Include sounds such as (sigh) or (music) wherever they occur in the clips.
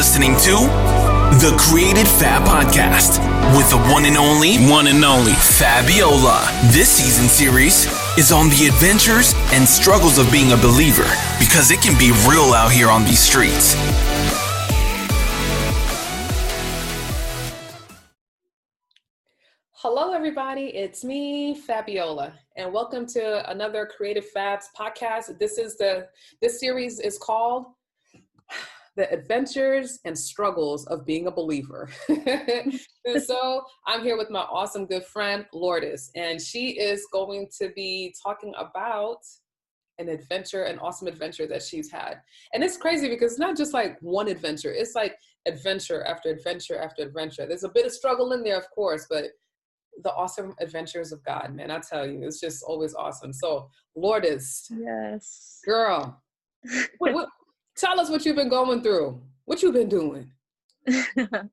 listening to the Creative Fab Podcast with the one and only, one and only Fabiola. This season series is on the adventures and struggles of being a believer because it can be real out here on these streets. Hello, everybody. It's me, Fabiola, and welcome to another Creative Fabs podcast. This is the this series is called "The Adventures and Struggles of Being a Believer." and (laughs) so, I'm here with my awesome good friend Lourdes, and she is going to be talking about an adventure, an awesome adventure that she's had. And it's crazy because it's not just like one adventure; it's like adventure after adventure after adventure. There's a bit of struggle in there, of course, but the awesome adventures of God, man. I tell you, it's just always awesome. So, Lourdes, yes, girl, (laughs) what, what, tell us what you've been going through. What you've been doing? (laughs)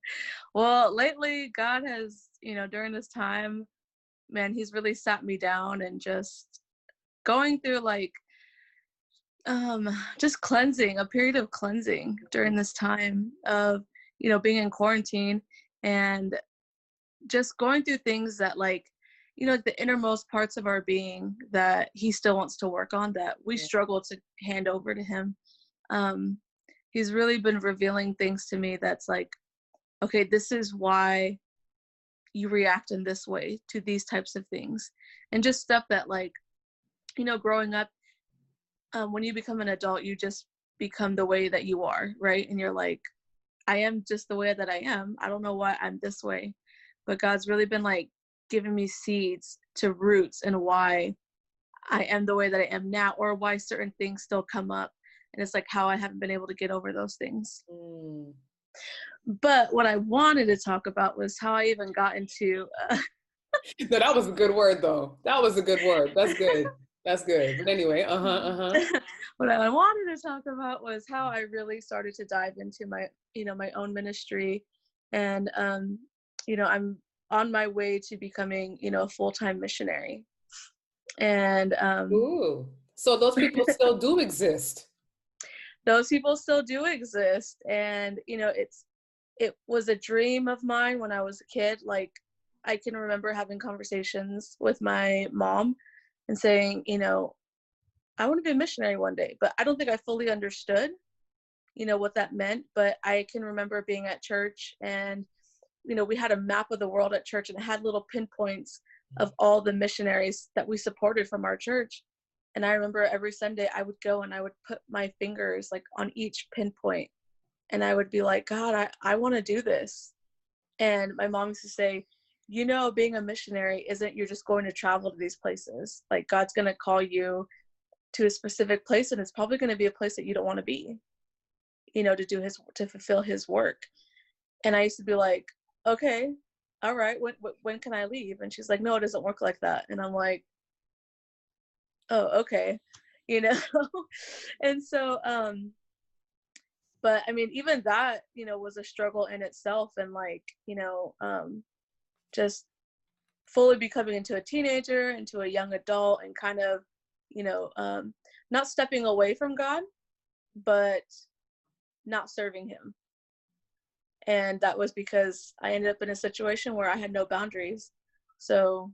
well, lately, God has, you know, during this time, man, He's really sat me down and just going through like um just cleansing a period of cleansing during this time of you know being in quarantine and just going through things that like you know the innermost parts of our being that he still wants to work on that we yeah. struggle to hand over to him um he's really been revealing things to me that's like okay this is why you react in this way to these types of things. And just stuff that like you know growing up um, when you become an adult you just become the way that you are right? And you're like i am just the way that i am. I don't know why i'm this way. But God's really been like giving me seeds to roots and why I am the way that I am now, or why certain things still come up. And it's like how I haven't been able to get over those things. Mm. But what I wanted to talk about was how I even got into. Uh, (laughs) (laughs) no, that was a good word, though. That was a good word. That's good. That's good. But anyway, uh huh, uh huh. (laughs) what I wanted to talk about was how I really started to dive into my, you know, my own ministry, and um, you know, I'm on my way to becoming, you know, a full-time missionary. And um Ooh. So those people still do exist. Those people still do exist and you know, it's it was a dream of mine when I was a kid like I can remember having conversations with my mom and saying, you know, I want to be a missionary one day, but I don't think I fully understood, you know, what that meant. But I can remember being at church and you know, we had a map of the world at church and it had little pinpoints of all the missionaries that we supported from our church. And I remember every Sunday I would go and I would put my fingers like on each pinpoint and I would be like, God, I, I want to do this. And my mom used to say, you know, being a missionary isn't you're just going to travel to these places. Like God's going to call you to a specific place and it's probably going to be a place that you don't want to be, you know, to do his, to fulfill his work. And I used to be like, okay, all right, when when can I leave? And she's like, no, it doesn't work like that. And I'm like, oh, okay, you know. (laughs) and so, um, but I mean, even that, you know, was a struggle in itself, and like, you know, um, just fully becoming into a teenager, into a young adult, and kind of, you know, um, not stepping away from God, but not serving Him. And that was because i ended up in a situation where i had no boundaries. So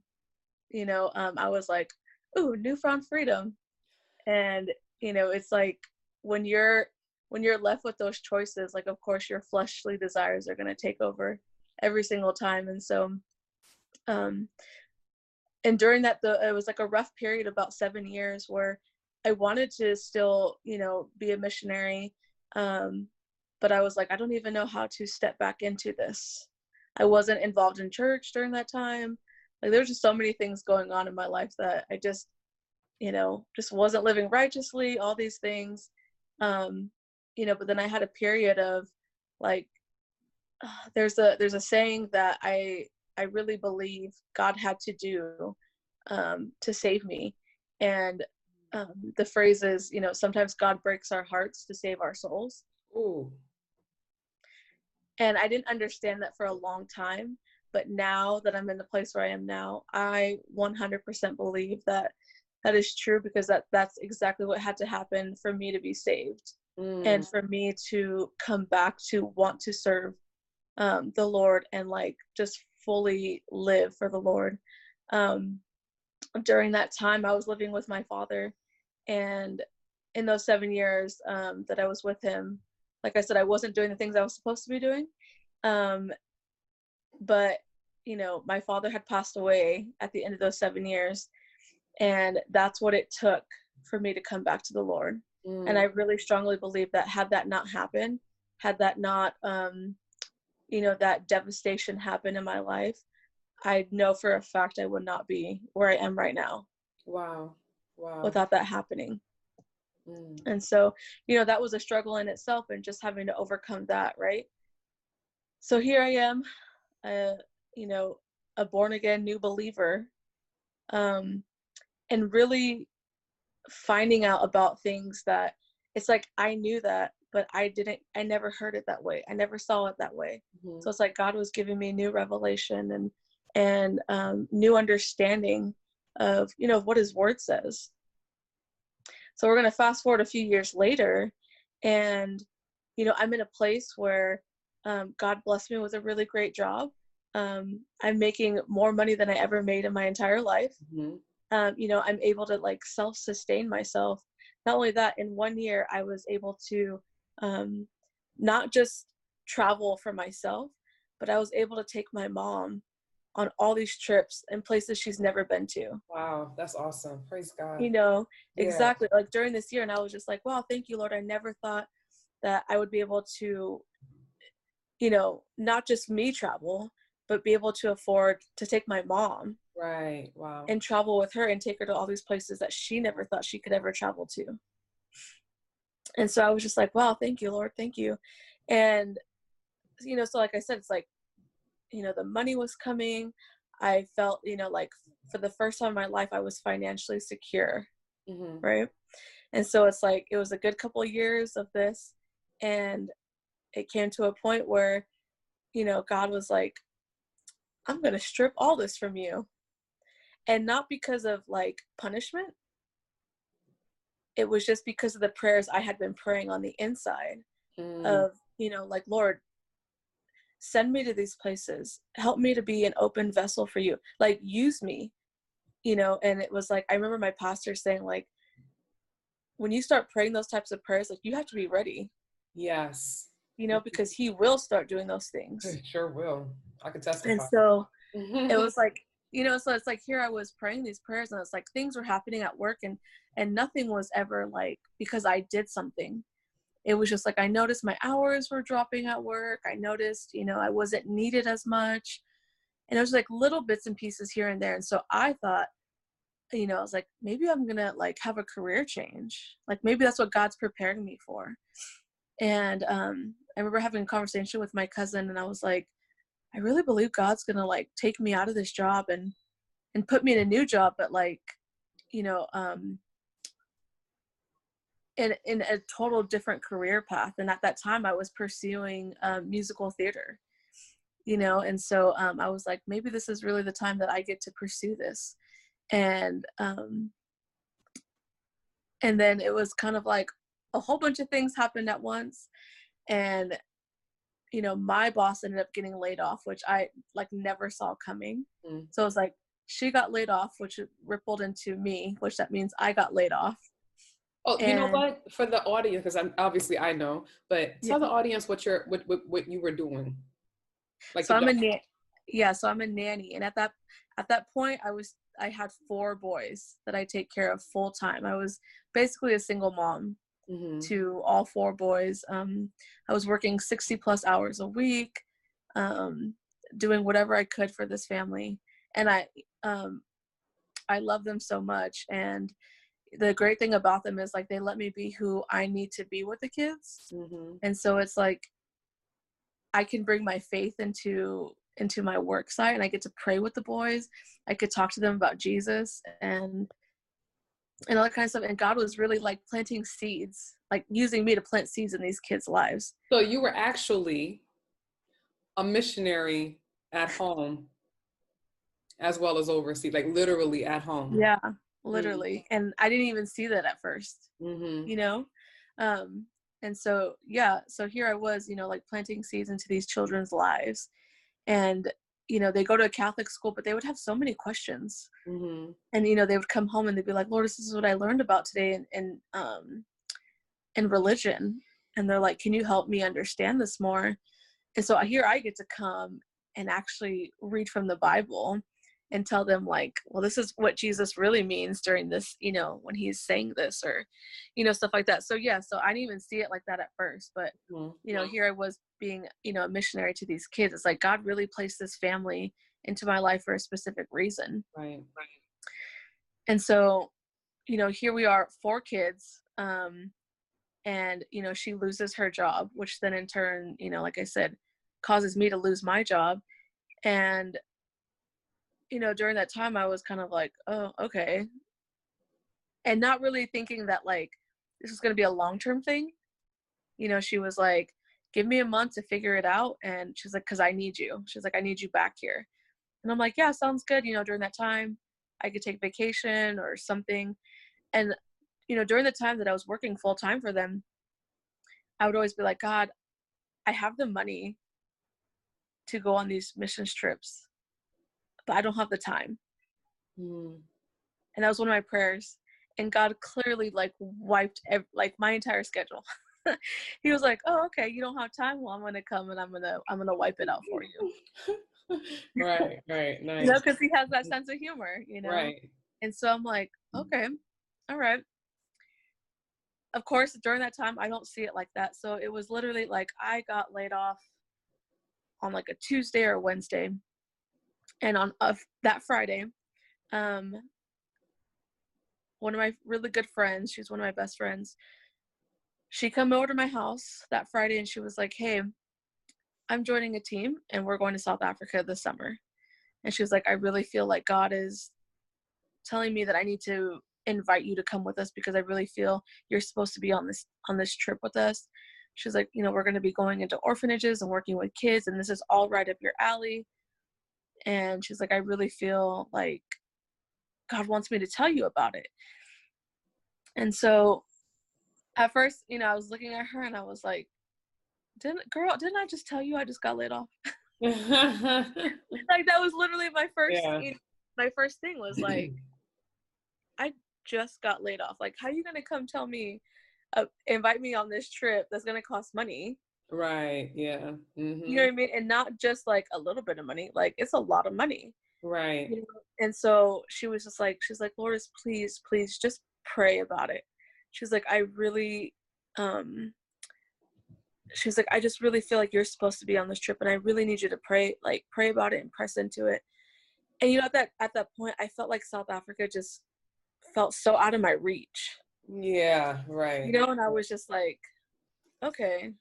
you know um, i was like ooh newfound freedom and you know it's like when you're when you're left with those choices like of course your fleshly desires are going to take over every single time and so um and during that the it was like a rough period about seven years where i wanted to still you know be a missionary um but I was like, I don't even know how to step back into this. I wasn't involved in church during that time. Like there's just so many things going on in my life that I just, you know, just wasn't living righteously, all these things. Um, you know, but then I had a period of like uh, (sighs) there's a there's a saying that I I really believe God had to do um, to save me. And um, the phrase is, you know, sometimes God breaks our hearts to save our souls. Ooh and i didn't understand that for a long time but now that i'm in the place where i am now i 100% believe that that is true because that that's exactly what had to happen for me to be saved mm. and for me to come back to want to serve um, the Lord and like just fully live for the Lord. Um, during that time, I was living with my father, and in those seven years um, that I was with him, like I said, I wasn't doing the things I was supposed to be doing. Um, but you know, my father had passed away at the end of those seven years, and that's what it took for me to come back to the Lord. Mm. And I really strongly believe that had that not happened, had that not, um, you know, that devastation happened in my life, I know for a fact I would not be where I am right now. Wow. Wow. Without that happening. Mm. And so, you know, that was a struggle in itself and just having to overcome that, right? So here I am, uh, you know, a born again new believer. Um, and really finding out about things that it's like I knew that, but I didn't, I never heard it that way. I never saw it that way. Mm-hmm. So it's like God was giving me new revelation and, and um, new understanding of, you know, what his word says. So we're going to fast forward a few years later and, you know, I'm in a place where um, God blessed me with a really great job. Um, I'm making more money than I ever made in my entire life. Mm-hmm um, you know i'm able to like self-sustain myself. Not only that in one year i was able to um, not just travel for myself but i was able to take my mom on all these trips and places she's never been to. Wow that's awesome. Praise god. You know yeah. exactly like during this year and i was just like wow thank you lord. I never thought that i would be able to you know not just me travel but be able to afford to take my mom Right. Wow. And travel with her and take her to all these places that she never thought she could ever travel to. And so I was just like, wow, thank you, Lord. Thank you. And, you know, so like I said, it's like, you know, the money was coming. I felt, you know, like for the first time in my life, I was financially secure. Mm-hmm. Right. And so it's like, it was a good couple of years of this. And it came to a point where, you know, God was like, I'm going to strip all this from you. And not because of like punishment. It was just because of the prayers i had been praying on the inside mm. of you know like lord send me to these places. Help me to be an open vessel for you. Like use me. You know and it was like i remember my pastor saying like when you start praying those types of prayers like you have to be ready. Yes you know because he will start doing those things. He sure will. I can testify. And so it (laughs) was like you know so it's like here i was praying these prayers and it's like things were happening at work and and nothing was ever like because i did something. It was just like i noticed my hours were dropping at work. I noticed you know i wasn't needed as much. And it was like little bits and pieces here and there. And so i thought you know i was like maybe i'm gonna like have a career change. Like maybe that's what god's preparing me for. And um i remember having a conversation with my cousin and i was like I really believe God's gonna like take me out of this job and and put me in a new job, but like, you know, um in in a total different career path. And at that time I was pursuing um, musical theater. You know, and so um I was like, maybe this is really the time that I get to pursue this. And um and then it was kind of like a whole bunch of things happened at once and you know, my boss ended up getting laid off, which I like never saw coming. Mm. So it was like she got laid off, which rippled into me, which that means I got laid off. Oh, and, you know what? For the audience, because I'm obviously I know, but tell yeah. the audience what you're what, what what you were doing. Like so I'm a na- yeah, so I'm a nanny, and at that at that point, I was I had four boys that I take care of full time. I was basically a single mom mm-hmm. to all four boys. Um, I was working 60 plus hours a week, um, doing whatever I could for this family. And I, um, I love them so much. And the great thing about them is like they let me be who I need to be with the kids. Mm-hmm. And so it's like I can bring my faith into into my work site and I get to pray with the boys. I could talk to them about Jesus and and all that kind of stuff. And God was really like planting seeds, like using me to plant seeds in these kids' lives. So you were actually a missionary at home as well as overseas, like literally at home. Yeah, literally. Mm-hmm. And I didn't even see that at 1st mm-hmm. you know? Um, and so yeah so here i was you know like planting seeds into these children's lives and you know they go to a catholic school but they would have so many questions. Mm-hmm. and you know they would come home and they'd be like lord this is what i learned about today in, in um in religion. And they're like can you help me understand this more? And so here i get to come and actually read from the bible and tell them like well this is what jesus really means during this you know when he's saying this or you know stuff like that. So yeah so i didn't even see it like that at first but you know here i was being you know a missionary to these kids. It's like god really placed this family into my life for a specific reason. Right. and so you know here we are four kids um and you know she loses her job which then in turn you know like i said causes me to lose my job. And you know during that time i was kind of like oh okay. And not really thinking that like this is going to be a long term thing. You know she was like give me a month to figure it out and she's like because i need you. She's like i need you back here. And i'm like yeah sounds good. You know during that time I could take vacation or something. And, you know, during the time that I was working full time for them, I would always be like, God, I have the money to go on these missions trips, but I don't have the time. Mm. And that was one of my prayers. And God clearly like wiped ev- like my entire schedule. (laughs) he was like, "Oh, okay, you don't have time. Well, I'm gonna come and I'm gonna I'm gonna wipe it out for you." (laughs) right. Right. (laughs) You Nice. know, because he has that sense of humor. You know, Right. And so I'm like, okay, all right. Of course, during that time, I don't see it like that. So it was literally like I got laid off on like a Tuesday or Wednesday. And on uh, that Friday, um, one of my really good friends, she's one of my best friends, she come over to my house that Friday and she was like, hey, I'm joining a team and we're going to South Africa this summer. And she was like, I really feel like God is telling me that I need to invite you to come with us because I really feel you're supposed to be on this on this trip with us. She's like, you know, we're going to be going into orphanages and working with kids and this is all right up your alley. And she's like, I really feel like God wants me to tell you about it. And so at first, you know, I was looking at her and I was like, didn't girl, didn't I just tell you I just got laid off? (laughs) (laughs) like that was literally my first Yeah. you know, my first thing was like (clears throat) I just got laid off. Like, how you gonna come tell me, uh, invite me on this trip that's gonna cost money? Right. Yeah. hmm You know what I mean? And not just like a little bit of money. Like, it's a lot of money. Right. You know? And so she was just like, she's like, Lourdes, please, please, just pray about it. She's like, I really, um, she's like, I just really feel like you're supposed to be on this trip, and I really need you to pray, like, pray about it and press into it. And you know, at that at that point, I felt like South Africa just felt so out of my reach. Yeah. Right. you know and i was just like okay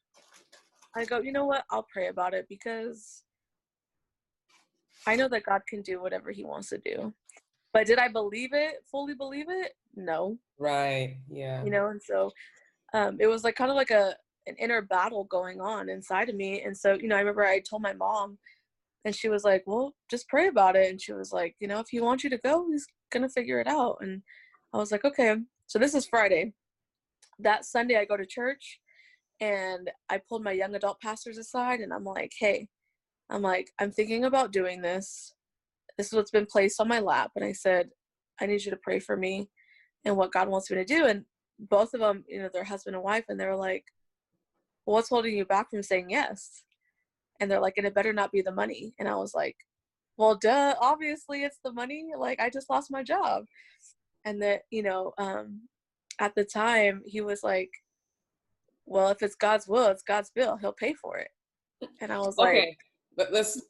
i go you know what? I'll pray about it because i know that god can do whatever he wants to do. But did i believe it fully believe it? No. Right. Yeah. you know and so um, it was like kind of like a an inner battle going on inside of me and so you know i remember i told my mom and she was like well just pray about it and she was like you know if he wants you to go he's gonna figure it out and i was like okay. So this is friday. That sunday i go to church and i pulled my young adult pastors aside and i'm like hey i'm like i'm thinking about doing this. This is what's been placed on my lap and i said i need you to pray for me and what god wants me to do and both of them you know they're husband and wife and they're like well, what's holding you back from saying yes? And they're like and it better not be the money and i was like well duh obviously it's the money like i just lost my job. And that you know um at the time he was like well if it's god's will it's god's bill he'll pay for it and i was like Okay. But let's.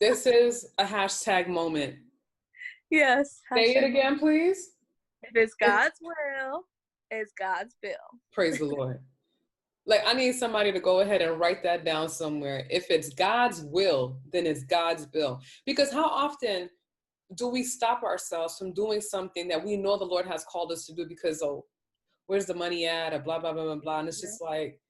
This is a hashtag moment. yes Say it again, please. if it's god's will it's god's bill Praise the Lord. Like, I need somebody to go ahead and write that down somewhere. If it's God's will, then it's God's bill. Because how often do we stop ourselves from doing something that we know the Lord has called us to do because, oh, where's the money at? Or blah, blah, blah, blah, blah. And it's just like,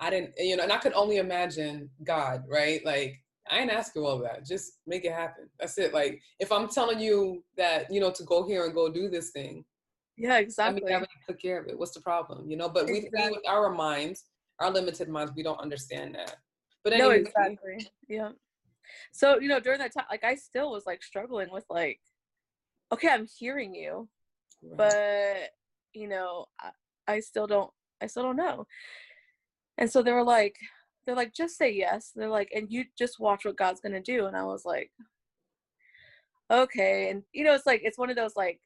I didn't, you know, and I could only imagine God, right? Like, I ain't asking all that. Just make it happen. That's it. Like, if I'm telling you that, you know, to go here and go do this thing, yeah exactly I mean, that would take care of it. What's the problem? You know, but we Exactly. with our minds our limited minds, we don't understand that. But no, anyway, exactly. Yeah. So you know, during that time, like I still was like struggling with like, okay, I'm hearing you, Right. but you know, I, I still don't, I still don't know. And so they were like, they're like, just say yes. They're like, and you just watch what God's gonna do. And I was like, okay. And you know, it's like it's one of those like,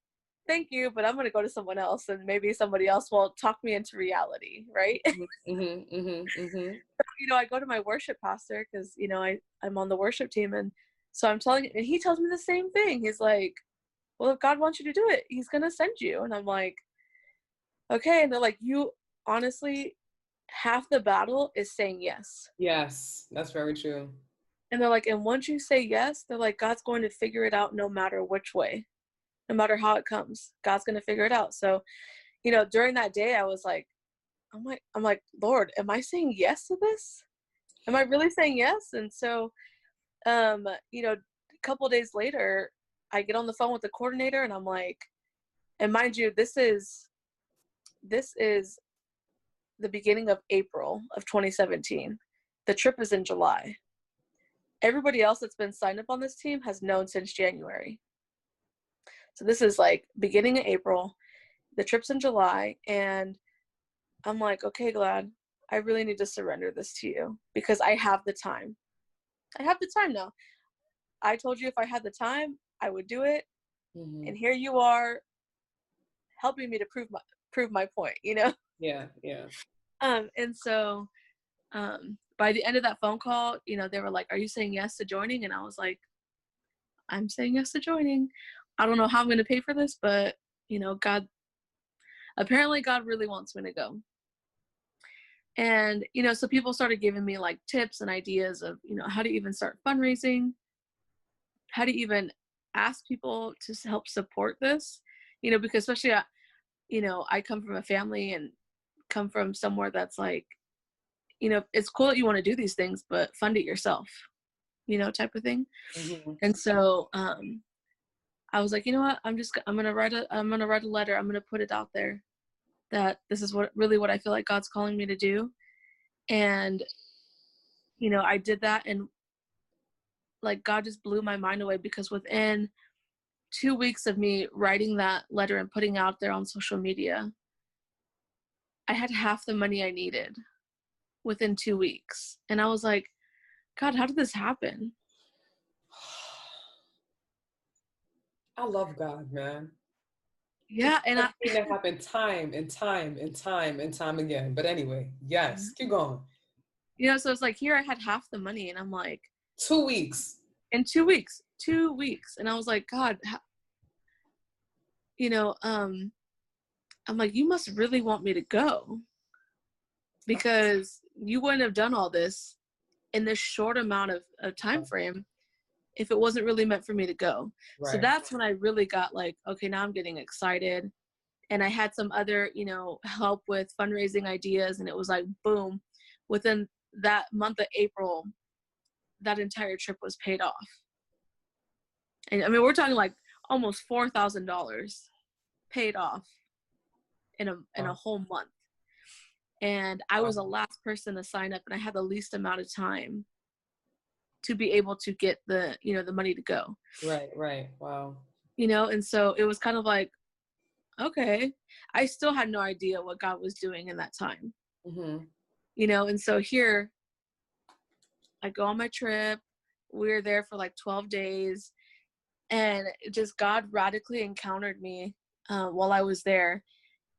thank you, but I'm gonna go to someone else, and maybe somebody else will talk me into reality, right? (laughs) mm-hmm, mm-hmm, mm-hmm. you know, I go to my worship pastor because you know I I'm on the worship team, and so I'm telling, and he tells me the same thing. He's like, "Well, if God wants you to do it, He's gonna send you." And I'm like, "Okay." And they're like, "You honestly, half the battle is saying yes." Yes, that's very true. And they're like, "And once you say yes, they're like, God's going to figure it out no matter which way, no matter how it comes. God's gonna figure it out." So, you know, during that day, I was like, I'm like, I'm like, Lord, am I saying yes to this? Am I really saying yes? And so, um, you know, a couple days later, I get on the phone with the coordinator, and I'm like, and mind you, this is, this is the beginning of April of 2017. The trip is in July. Everybody else that's been signed up on this team has known since January. So this is like beginning of April. The trip's in July, and I'm like, okay, God, I really need to surrender this to you because I have the time. I have the time now. I told you if I had the time, I would do it. Mhm. And here you are helping me to prove my prove my point, you know? (laughs) Yeah, yeah. Um, and so um by the end of that phone call, you know, they were like, Are you saying yes to joining? And I was like, I'm saying yes to joining. I don't know how I'm gonna pay for this, but you know, God apparently God really wants me to go. And, you know, so people started giving me like tips and ideas of, you know, how to even start fundraising, how to even ask people to help support this, you know, because especially, I, you know, I come from a family and come from somewhere that's like, you know, it's cool that you want to do these things, but fund it yourself, you know, type of thing. Mhm. And so, um, I was like, you know what? I'm just, I'm gonna write a, I'm gonna write a letter. I'm gonna put it out there that this is what really what I feel like God's calling me to do. And, you know, I did that and like God just blew my mind away because within two weeks of me writing that letter and putting it out there on social media, I had half the money I needed within two weeks. And I was like, God, how did this happen? I love God, man. Yeah, and I, I've seen that happen time and time and time and time again. But anyway, yes, keep going. you know, so it's like here I had half the money, and I'm like, Two weeks. in two weeks, two weeks, and I was like, God, how, you know, um, I'm like, you must really want me to go because you wouldn't have done all this in this short amount of, of time frame if it wasn't really meant for me to go. So that's when I really got like, okay, now I'm getting excited. And I had some other, you know, help with fundraising ideas. And it was like, boom, within that month of April, that entire trip was paid off. And I mean, we're talking like almost $4,000 paid off in a, in a whole month. And I was the last person to sign up and I had the least amount of time to be able to get the, you know, the money to go right, right. Wow. you know and so it was kind of like okay i still had no idea what god was doing in that time Mm-hmm. you know and so here i go on my trip we are there for like 12 days and just god radically encountered me uh, while i was there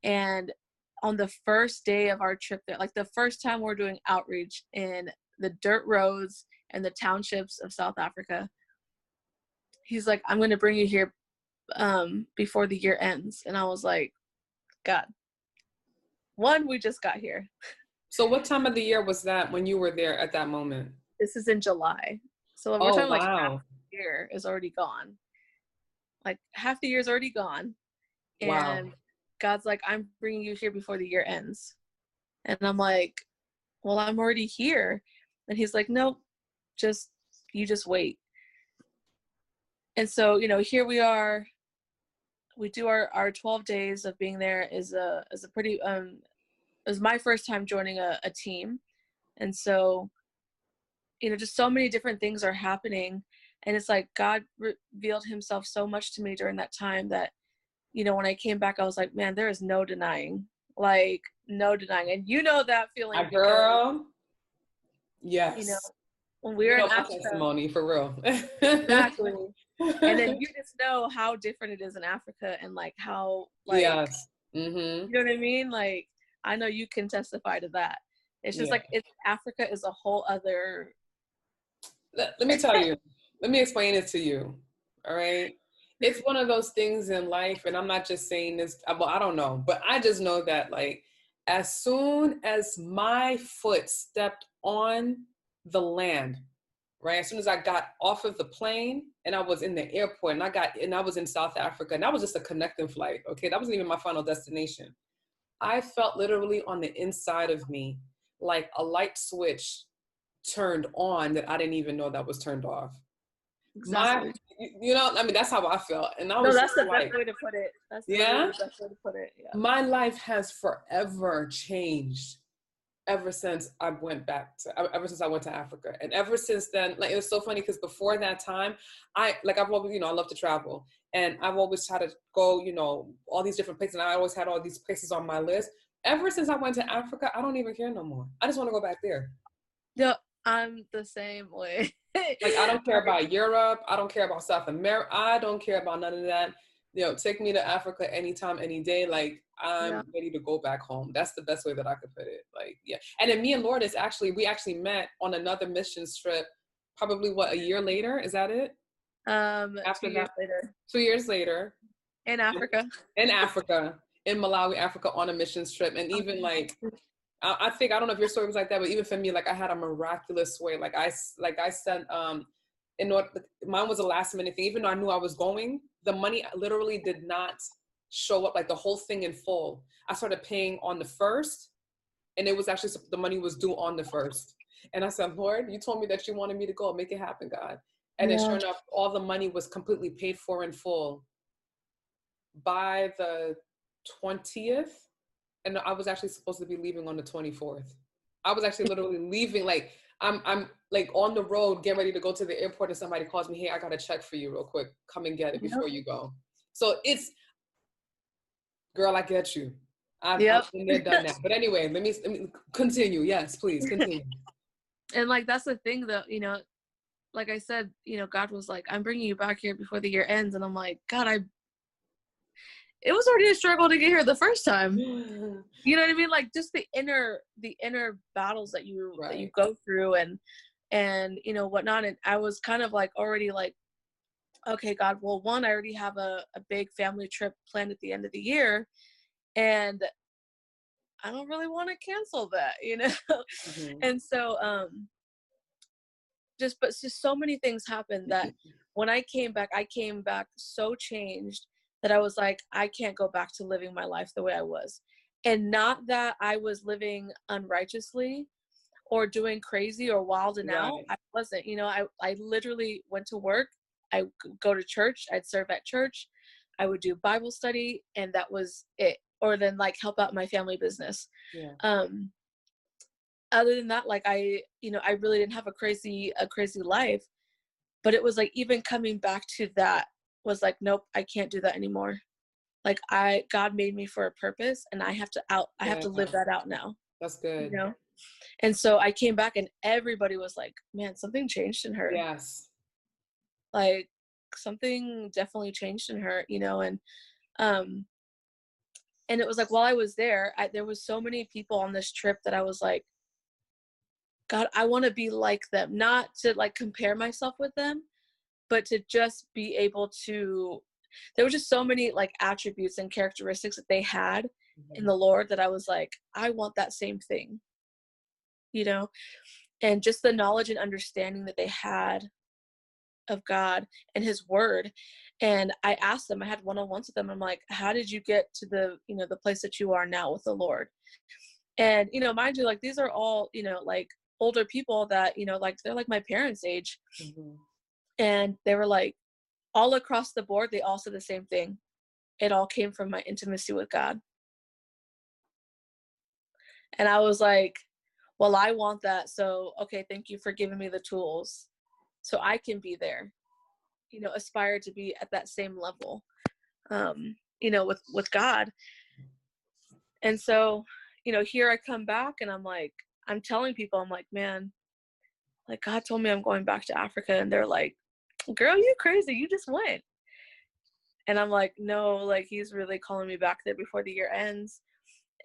and on the first day of our trip there like the first time we're doing outreach in the dirt roads and the townships of south africa he's like i'm going to bring you here um before the year ends and i was like god one we just got here (laughs) So what time of the year was that when you were there at that moment? this is in july so we're Oh talking like wow. the year is already gone. Like half the year's already gone. And Wow. god's like i'm bringing you here before the year ends. And i'm like well i'm already here. And he's like nope just you just wait. And so you know here we are. We do our our 12 days of being there is a is a pretty um it was my first time joining a, a team. And so you know just so many different things are happening and it's like god revealed himself so much to me during that time that you know when i came back i was like man there is no denying like no denying. And you know that feeling My girl. Yes. You know when we were you in Africa, testimony for real. Exactly. And then (laughs) you just know how different it is in africa and like how like yes. Mm-hmm. you know what i mean? Like i know you can testify to that. It's just Yeah. like it's africa is a whole other let, let me tell you let me explain it to you all right? It's one of those things in life and i'm not just saying this uh, well i don't know but i just know that like as soon as my foot stepped on the land right as soon as i got off of the plane and i was in the airport and i got and i was in south africa and that was just a connecting flight okay? That wasn't even my final destination. I felt literally on the inside of me like a light switch turned on that i didn't even know that was turned off exactly. my you- know i mean that's how i felt and i no was that's the like best way to put it that's the Yeah? really best way to put it yeah my life has forever changed ever since I went back to ever since I went to Africa. And ever since then, like it was so funny because before that time, I like I've always, you know, I love to travel and I've always tried to go, you know, all these different places. And I always had all these places on my list. Ever since I went to Africa, I don't even care no more. I just want to go back there. yeah i'm the same way Like I don't care (laughs) about Europe. I don't care about South America. I don't care about none of that. You know, take me to Africa anytime, any day. Like I'm Yeah. ready to go back home. That's the best way that I could put it. Like, yeah. And then me and Lourdes actually, we actually met on another mission trip. Probably what a year later? Is that it? um After two that- years later Two years later in africa in Africa, in Malawi, Africa, on a mission trip, and even like. I I think I don't know if your story was like that, but even for me, like I had a miraculous way. Like I like I sent, um, in order, mine was a last minute thing. Even though I knew I was going, the money literally did not show up. Like the whole thing in full. I started paying on the first, and it was actually the money was due on the first. And I said, Lord, you told me that you wanted me to go. Make it happen, God. And then Yeah. sure enough, all the money was completely paid for in full by the 20th and I was actually supposed to be leaving on the 24th. I was actually literally (laughs) leaving like I'm I'm like on the road getting ready to go to the airport and somebody calls me, "Hey, I got a check for you real quick. Come and get it Yep. before you go." So it's girl, I get you. I've, Yep. I've been there, done that. (laughs) But anyway, let me, let me continue. Yes, please continue. (laughs) and like that's the thing though, you know like i said you know god was like i'm bringing you back here before the year ends and i'm like god i it was already a struggle to get here the first time. You know what i mean? Like just the inner the inner battles that you that you go through and and you know whatnot. And i was kind of like already like okay god well one i already have a, a big family trip planned at the end of the year. And i don't really want to cancel that you know? Mhm. (laughs) and so um just but just so many things happened that (laughs) when i came back i came back so changed that i was like i can't go back to living my life the way i was. And not that i was living unrighteously or doing crazy or wilding out. Right. i wasn't you know i i literally went to work. I go to church. I'd serve at church. I would do bible study and that was it. Or then like help out my family business. Yeah. um other than that like i you know i really didn't have a crazy a crazy life but it was like even coming back to that was like nope i can't do that anymore. Like i god made me for a purpose and i have to out i have to live that out now That's good. you know? And so i came back and everybody was like man something changed in her. Yes. like something definitely changed in her you know and um and it was like while i was there I, there was so many people on this trip that i was like god i want to be like them. Not to like compare myself with them but to just be able to there were just so many like attributes and characteristics that they had in Mhm. the lord that i was like i want that same thing you know and just the knowledge and understanding that they had of god and his word and i asked them i had one-on-ones with them i'm like how did you get to the you know the place that you are now with the lord and you know mind you like these are all you know like older people that you know like they're like my parents age Mhm. And they were like all across the board they all said the same thing it all came from my intimacy with god And I was like, well, I want that. So, okay, thank you for giving me the tools so I can be there, you know, aspire to be at that same level, um, you know, with, with God. And so, you know, here I come back and I'm like, I'm telling people, I'm like, man, like God told me I'm going back to Africa. And they're like, girl, you crazy. You just went. And I'm like, no, like he's really calling me back there before the year ends.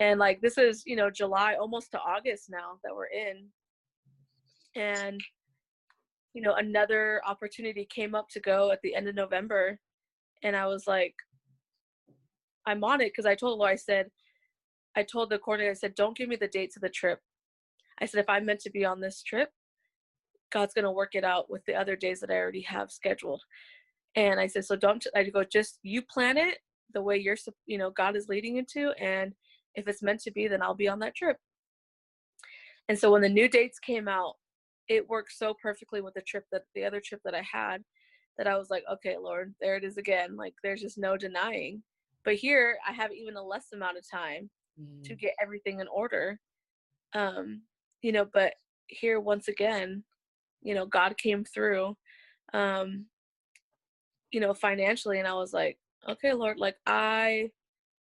And like this is, you know, July almost to August now that we're in. And you know, another opportunity came up to go at the end of November. And I was like, I'm on it because I told Laura, I said, I told the coordinator, I said, don't give me the dates of the trip. I said, if I'm meant to be on this trip, God's going to work it out with the other days that I already have scheduled. And I said, so don't, I go, just you plan it the way you're, you know, God is leading into. And if it's meant to be, then I'll be on that trip. And so when the new dates came out, it worked so perfectly with the trip that the other trip that I had that I was like, okay, Lord, there it is again. Like there's just no denying. But here I have even a less amount of time mm. to get everything in order. Um, you know, but here once again, you know, God came through. Um, you know, financially and I was like, okay, Lord, like I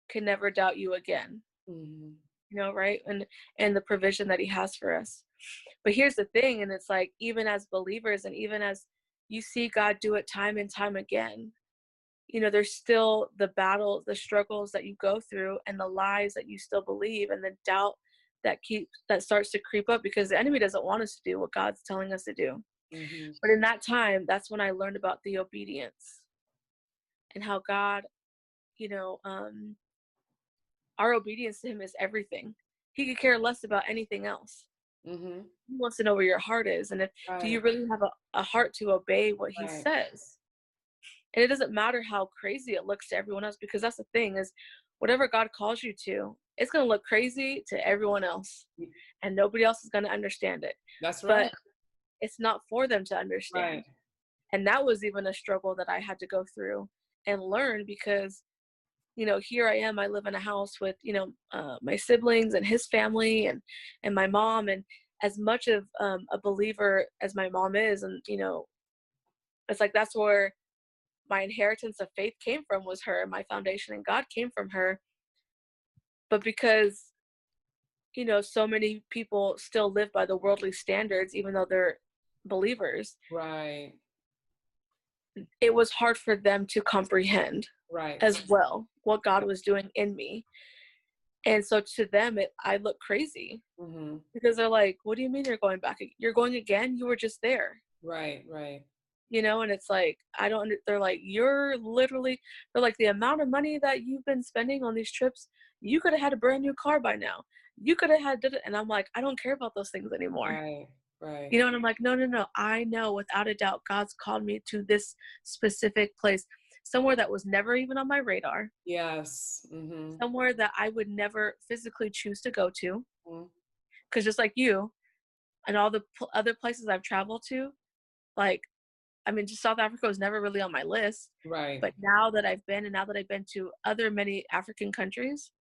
can never doubt you again. Mm-hmm. You know, right? And and the provision that he has for us. But here's the thing, and it's like even as believers and even as you see God do it time and time again, you know, there's still the battles, the struggles that you go through and the lies that you still believe and the doubt that keeps that starts to creep up because the enemy doesn't want us to do what God's telling us to do. Mm-hmm. But in that time, that's when I learned about the obedience and how God, you know, um, our obedience to Him is everything. He could care less about anything else. Mm-hmm. He wants to know where your heart is, and if right. do you really have a, a heart to obey what He right. says? And it doesn't matter how crazy it looks to everyone else, because that's the thing is, whatever God calls you to, it's going to look crazy to everyone else, and nobody else is going to understand it. That's right. But it's not for them to understand. Right. And that was even a struggle that I had to go through and learn because you know here i am i live in a house with you know uh, my siblings and his family and and my mom and as much of um, a believer as my mom is and you know it's like that's where my inheritance of faith came from was her my foundation and god came from her but because you know so many people still live by the worldly standards even though they're believers right. it was hard for them to comprehend right. as well what god was doing in me. And so to them it i look crazy mm-hmm. because they're like what do you mean you're going back you're going again? You were just there. Right right. You know and it's like i don't they're like you're literally they're like the amount of money that you've been spending on these trips you could have had a brand new car by now you could have had it. and i'm like i don't care about those things anymore right Right. You know, and I'm like, no, no, no. I know without a doubt God's called me to this specific place, somewhere that was never even on my radar. Yes. Mm-hmm. Somewhere that I would never physically choose to go to. Because mm-hmm. just like you, and all the pl- other places I've traveled to, like, I mean, just South Africa was never really on my list. Right. But now that I've been, and now that I've been to other many African countries,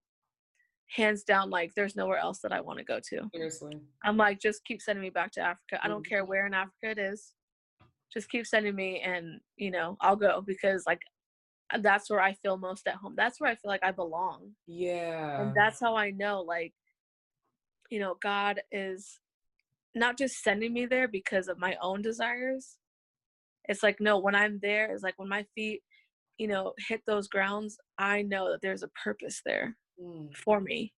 hands down like there's nowhere else that I want to go to. Seriously. I'm like just keep sending me back to Africa. I don't mm-hmm. care where in Africa it is. Just keep sending me and you know, I'll go because like uh, that's where I feel most at home. That's where I feel like I belong. Yeah. And that's how I know like you know, God is not just sending me there because of my own desires. It's like no, when I'm there, it's like when my feet, you know, hit those grounds, I know that there's a purpose there mm. for me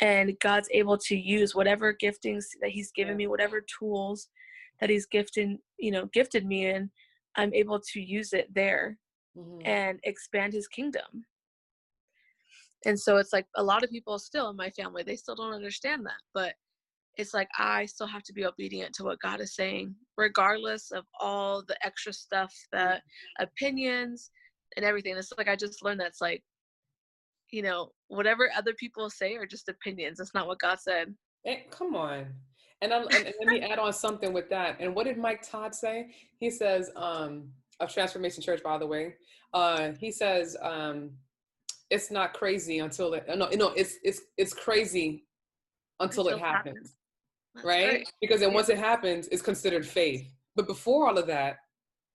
and god's able to use whatever giftings that he's given me whatever tools that he's gifted you know gifted me in i'm able to use it there mm-hmm. and expand his kingdom and so it's like a lot of people still in my family they still don't understand that but it's like i still have to be obedient to what god is saying regardless of all the extra stuff that mm-hmm. opinions and everything it's like i just learned that's like you know, whatever other people say are just opinions. That's not what God said. Hey, come on. And, and, and let me (laughs) add on something with that. And what did Mike Todd say? He says, um, of Transformation Church, by the way. Uh, he says, um, it's not crazy until it, no, no, it's, it's, it's crazy until it happens, happens. Right? right? Because then once it happens, it's considered faith. But before all of that,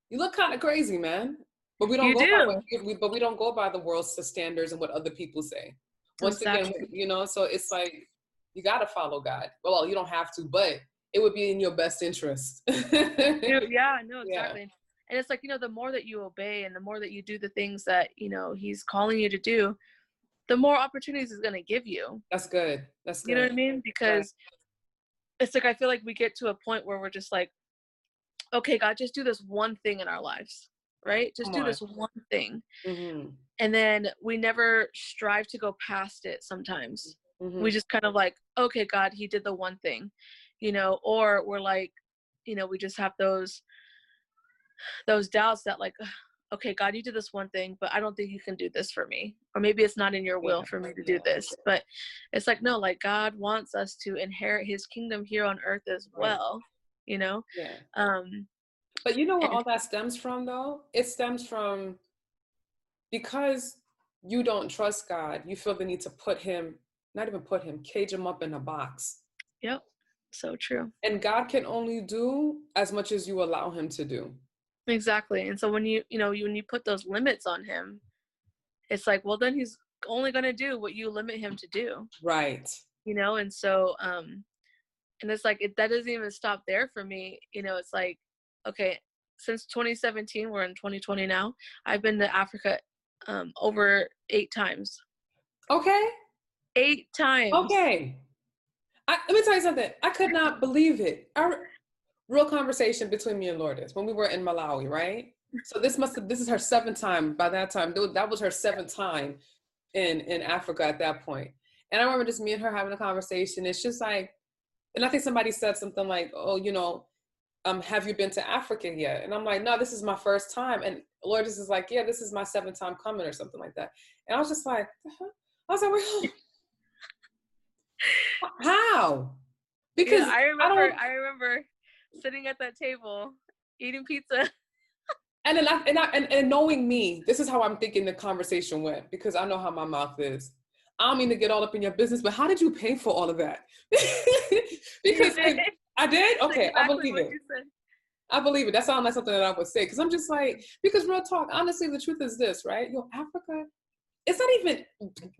you look kind of crazy, man. But we don't you go do. by we, but we don't go by the world's standards and what other people say. Once exactly. again, you know, so it's like you got to follow God. Well, you don't have to, but it would be in your best interest. (laughs) yeah, no, exactly. Yeah. And it's like, you know, the more that you obey and the more that you do the things that, you know, he's calling you to do, the more opportunities he's going to give you. That's good. That's good. You know what I mean? Because yeah. it's like, I feel like we get to a point where we're just like, okay, God, just do this one thing in our lives, right? Just Come do on. this one thing. Mm-hmm. And then we never strive to go past it sometimes. Mm-hmm. We just kind of like, okay, God, he did the one thing, you know, or we're like, you know, we just have those those doubts that like okay god you did this one thing but i don't think you can do this for me or maybe it's not in your will yeah. for me to do this but it's like no like god wants us to inherit his kingdom here on earth as well you know yeah um but you know where all that stems from though? It stems from because you don't trust god you feel the need to put him not even put him cage him up in a box. Yep. So true. And god can only do as much as you allow him to do. Exactly. And so when you you know you, when you put those limits on him it's like well then he's only going to do what you limit him to do. Right. You know and so um and it's like it, that doesn't even stop there for me. You know it's like okay since 2017 we're in 2020 now i've been to africa um over eight times. Okay. Eight times. Okay. I, let me tell you something. I could not believe it. Our real conversation between me and lourdes when we were in malawi right? So this must have this is her seventh time. By that time that was her seventh time in in africa at that point. point. And i remember just me and her having a conversation. It's just like and I think somebody said something like, "Oh, you know, um, have you been to Africa yet?" And I'm like, "No, this is my first time." And Lord Lourdes is like, "Yeah, this is my seventh time coming," or something like that. And I was just like, uh-huh. I was like, well, (laughs) "How?" Because yeah, I remember, I, I remember sitting at that table eating pizza. (laughs) and then I, and, I, and and knowing me, this is how I'm thinking the conversation went because I know how my mouth is. I don't mean to get all up in your business, but how did you pay for all of that? (laughs) because. I, did. Okay, exactly I believe it. I believe it. That sounds like something that I would say because I'm just like because real talk. Honestly, the truth is this, right? Yo, Africa. It's not even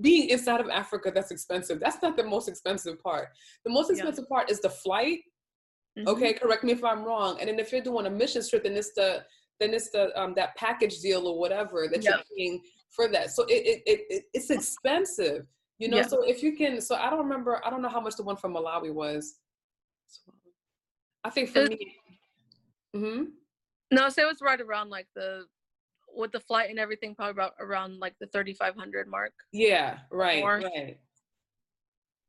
being inside of Africa that's expensive. That's not the most expensive part. The most expensive yeah. part is the flight. Mm-hmm. Okay, correct me if I'm wrong. And then if you're doing a mission trip, then it's the then it's the um, that package deal or whatever that yep. you're paying for that. So it, it, it it's expensive, you know. So if you can, so I don't remember, I don't know how much the one from Malawi was. I think for me. hmm No, so it was right around like the with the flight and everything, probably about around like the thirty five hundred mark. Yeah, right, More. right.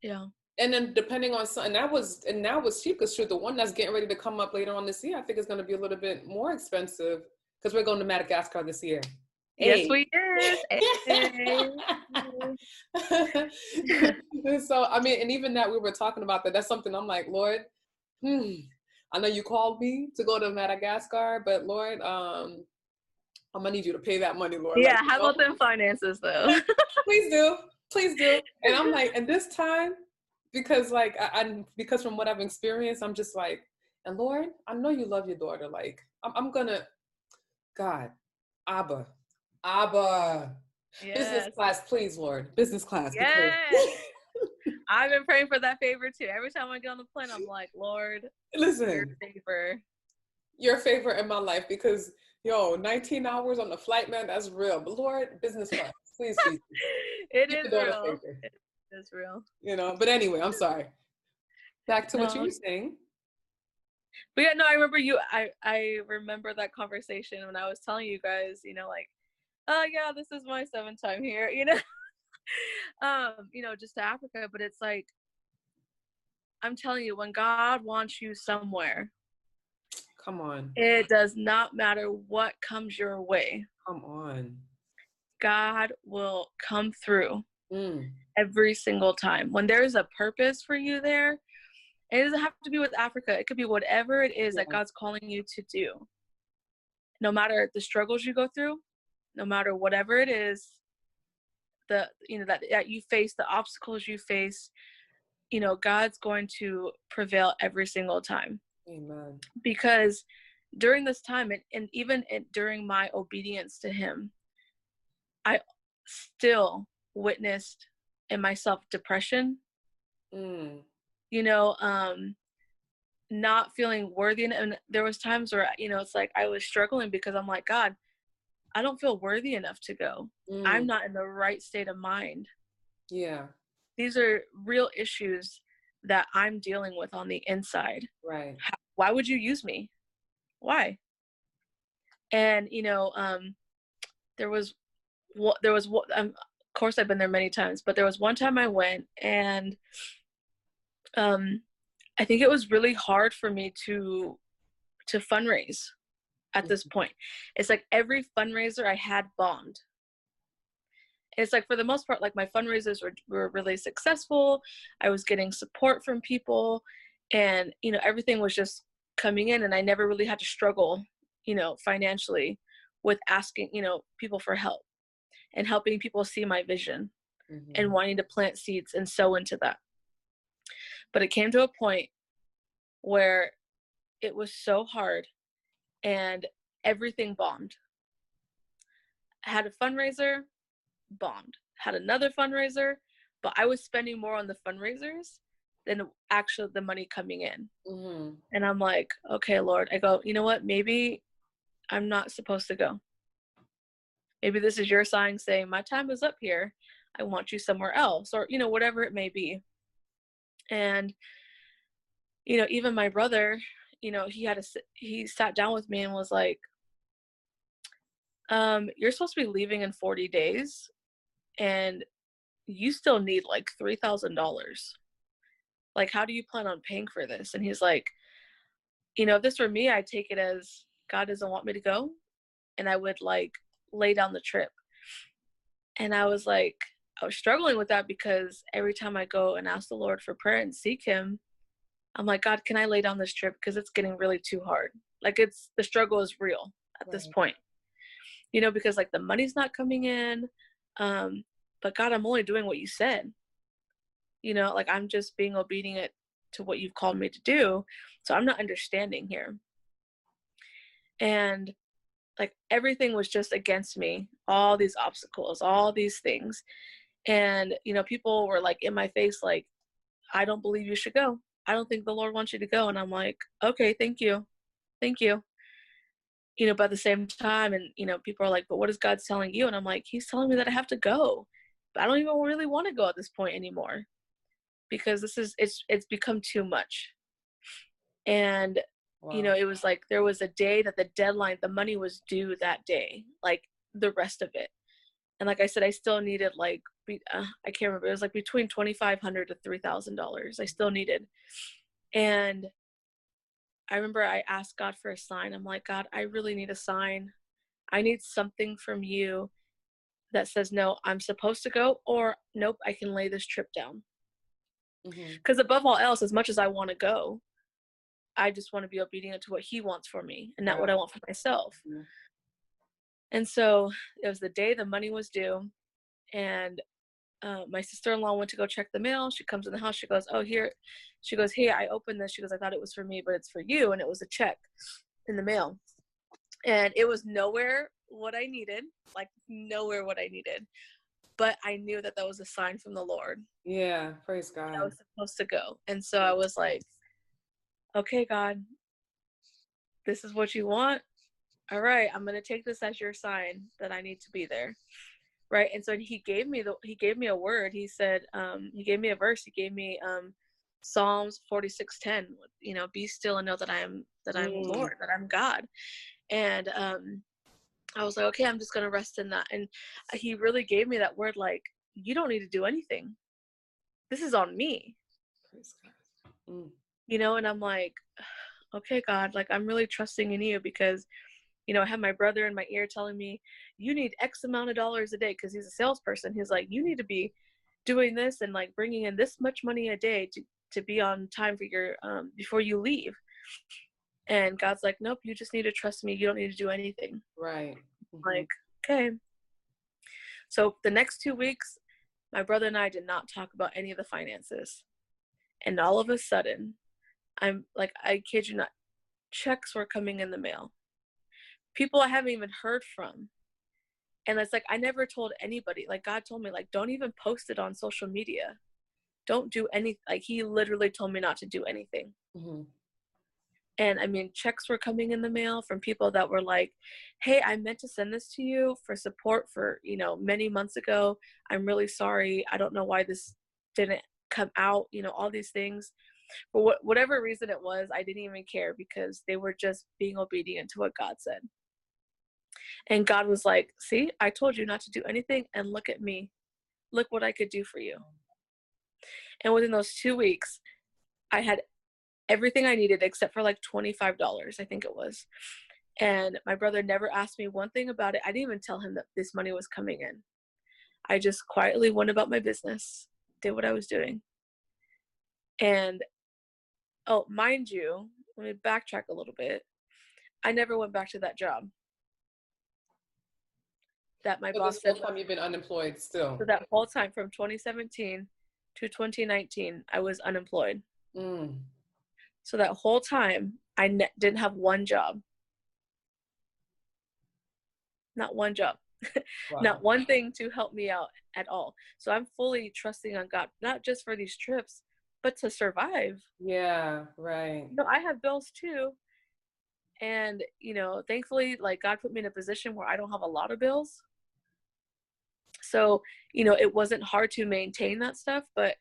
Yeah. And then depending on and that was and that was cheap because the one that's getting ready to come up later on this year, I think is going to be a little bit more expensive because we're going to Madagascar this year. Yes, we did. (laughs) so I mean, and even that we were talking about that. That's something I'm like, Lord, hmm, I know you called me to go to Madagascar, but Lord, um, I'm gonna need you to pay that money, Lord. Yeah, like, how about them finances though? (laughs) please do, please do. And I'm (laughs) like, and this time, because like I, I, because from what I've experienced, I'm just like, and Lord, I know you love your daughter. Like, I'm, I'm gonna, God, Abba, Abba. Yes. Business class, please, Lord. Business class. Yes. I've been praying for that favor too. Every time I get on the plane, I'm like, Lord, listen, your favor. Your favor in my life because yo, 19 hours on the flight, man, that's real. But Lord, business class, please, please. (laughs) it is real. It is real. You know, but anyway, I'm sorry. Back to no. what you were saying. But yeah, no, I remember you. I I remember that conversation when I was telling you guys, you know, like oh yeah, this is my seventh time here, (laughs) you know. (laughs) um, you know, just to Africa, but it's like I'm telling you, when God wants you somewhere, come on. It does not matter what comes your way. Come on. God will come through mm. every single time. When there's a purpose for you there, it doesn't have to be with Africa. It could be whatever it is yeah. that God's calling you to do. No matter the struggles you go through, no matter whatever it is the you know that, that you face the obstacles you face you know, God's going to prevail every single time. Amen. Because during this time, and, and even in, during my obedience to Him, I still witnessed in myself depression. Mm. You know, um, not feeling worthy, and there was times where you know it's like I was struggling because I'm like, God, I don't feel worthy enough to go. Mm. I'm not in the right state of mind. Yeah. These are real issues that I'm dealing with on the inside. Right. How, why would you use me? Why? And you know, um, there was what there was what um, of course I've been there many times, but there was one time I went and um I think it was really hard for me to to fundraise at this Mm-hmm. point. It's like every fundraiser I had bombed. It's like for the most part, like my fundraisers were, were really successful. I was getting support from people and you know, everything was just coming in and I never really had to struggle, you know, financially with asking, you know, people for help and helping people see my vision Mhm. and wanting to plant seeds and sow into that. But it came to a point where it was so hard and everything bombed. I had a fundraiser, bombed. Had another fundraiser, but I was spending more on the fundraisers than actually the money coming in. Mhm. And I'm like, okay, Lord, I go, you know what? Maybe I'm not supposed to go. Maybe this is your sign saying, my time is up here. I want you somewhere else, or, you know, whatever it may be. And, you know, even my brother, you know, he had a he sat down with me and was like, um, you're supposed to be leaving in 40 days and you still need like $3,000 like how do you plan on paying for this? And he's like you know if this were me i'd take it as god doesn't want me to go and i would like lay down the trip. And i was like i was struggling with that because every time i go and ask the lord for prayer and seek him i'm like god can i lay down this trip? Because it's getting really too hard. Like it's the struggle is real at this point. You know because like the money's not coming in um but god i'm only doing what you said. You know like i'm just being obedient to what you've called me to do so i'm not understanding here. And like everything was just against me all these obstacles all these things. And you know people were like in my face like i don't believe you should go i don't think the lord wants you to go. And i'm like okay thank you. Thank you. You know but at the same time and you know people are like but what is god telling you? And i'm like he's telling me that i have to go. But i don't even really want to go at this point anymore because this is it's it's become too much. And you know it was like there was a day that the deadline the money was due that day like the rest of it and like i said i still needed like be, uh, i can't remember it was like between 2500 to 3000 dollars i still needed. And i remember i asked god for a sign. I'm like god i really need a sign. I need something from you that says no i'm supposed to go or nope i can lay this trip down. Because above all else as much as i want to go i just want to be obedient to what he wants for me and not what i want for myself. Yeah. And so it was the day the money was due and uh, my sister-in-law went to go check the mail she comes in the house she goes oh here she goes hey i opened this she goes i thought it was for me but it's for you and it was a check in the mail and it was nowhere what i needed like nowhere what i needed but i knew that that was a sign from the lord Yeah. Praise God. I was supposed to go. And so I was like, okay, God, this is what you want. All right, I'm going to take this as your sign that I need to be there. Right. And so he gave me the, he gave me a word. He said, um, he gave me a verse. He gave me, um, Psalms 46:10, you know, be still and know that I am that I'm Mm. Lord, that I'm God. And um I was like, okay, I'm just gonna rest in that. And he really gave me that word like, you don't need to do anything. This is on me Mm. you know and i'm like (sighs) okay god like i'm really trusting in you because you know i have my brother in my ear telling me you need x amount of dollars a day because he's a salesperson he's like you need to be doing this and like bringing in this much money a day to to be on time for your um before you leave and god's like nope you just need to trust me you don't need to do anything Right. Mhm. like okay so the next two weeks my brother and i did not talk about any of the finances And all of a sudden, I'm like, I kid you not, checks were coming in the mail. People I haven't even heard from. And it's like, I never told anybody. Like, God told me, like, don't even post it on social media. Don't do any, like, He literally told me not to do anything. Mm-hmm. And I mean, checks were coming in the mail from people that were like, hey, I meant to send this to you for support for, you know, many months ago. I'm really sorry. I don't know why this didn't come out, you know, all these things. For wh- whatever reason it was, I didn't even care because they were just being obedient to what God said. And God was like, see, I told you not to do anything, and look at me. Look what I could do for you. And within those two weeks, I had everything I needed except for like $25, I think it was. And my brother never asked me one thing about it. I didn't even tell him that this money was coming in. I just quietly went about my business, did what I was doing. And oh, mind you, let me backtrack a little bit. I never went back to that job. That my so boss said. time you've been unemployed still. So that whole time from 2017 to 2019, I was unemployed. Mm. So that whole time, I ne- didn't have one job. Not one job. (laughs) Wow. not one thing to help me out at all. So I'm fully trusting on God, not just for these trips, but to survive. Yeah, right. You know, I have bills too. And, you know, thankfully, like God put me in a position where I don't have a lot of bills. So, you know, it wasn't hard to maintain that stuff, but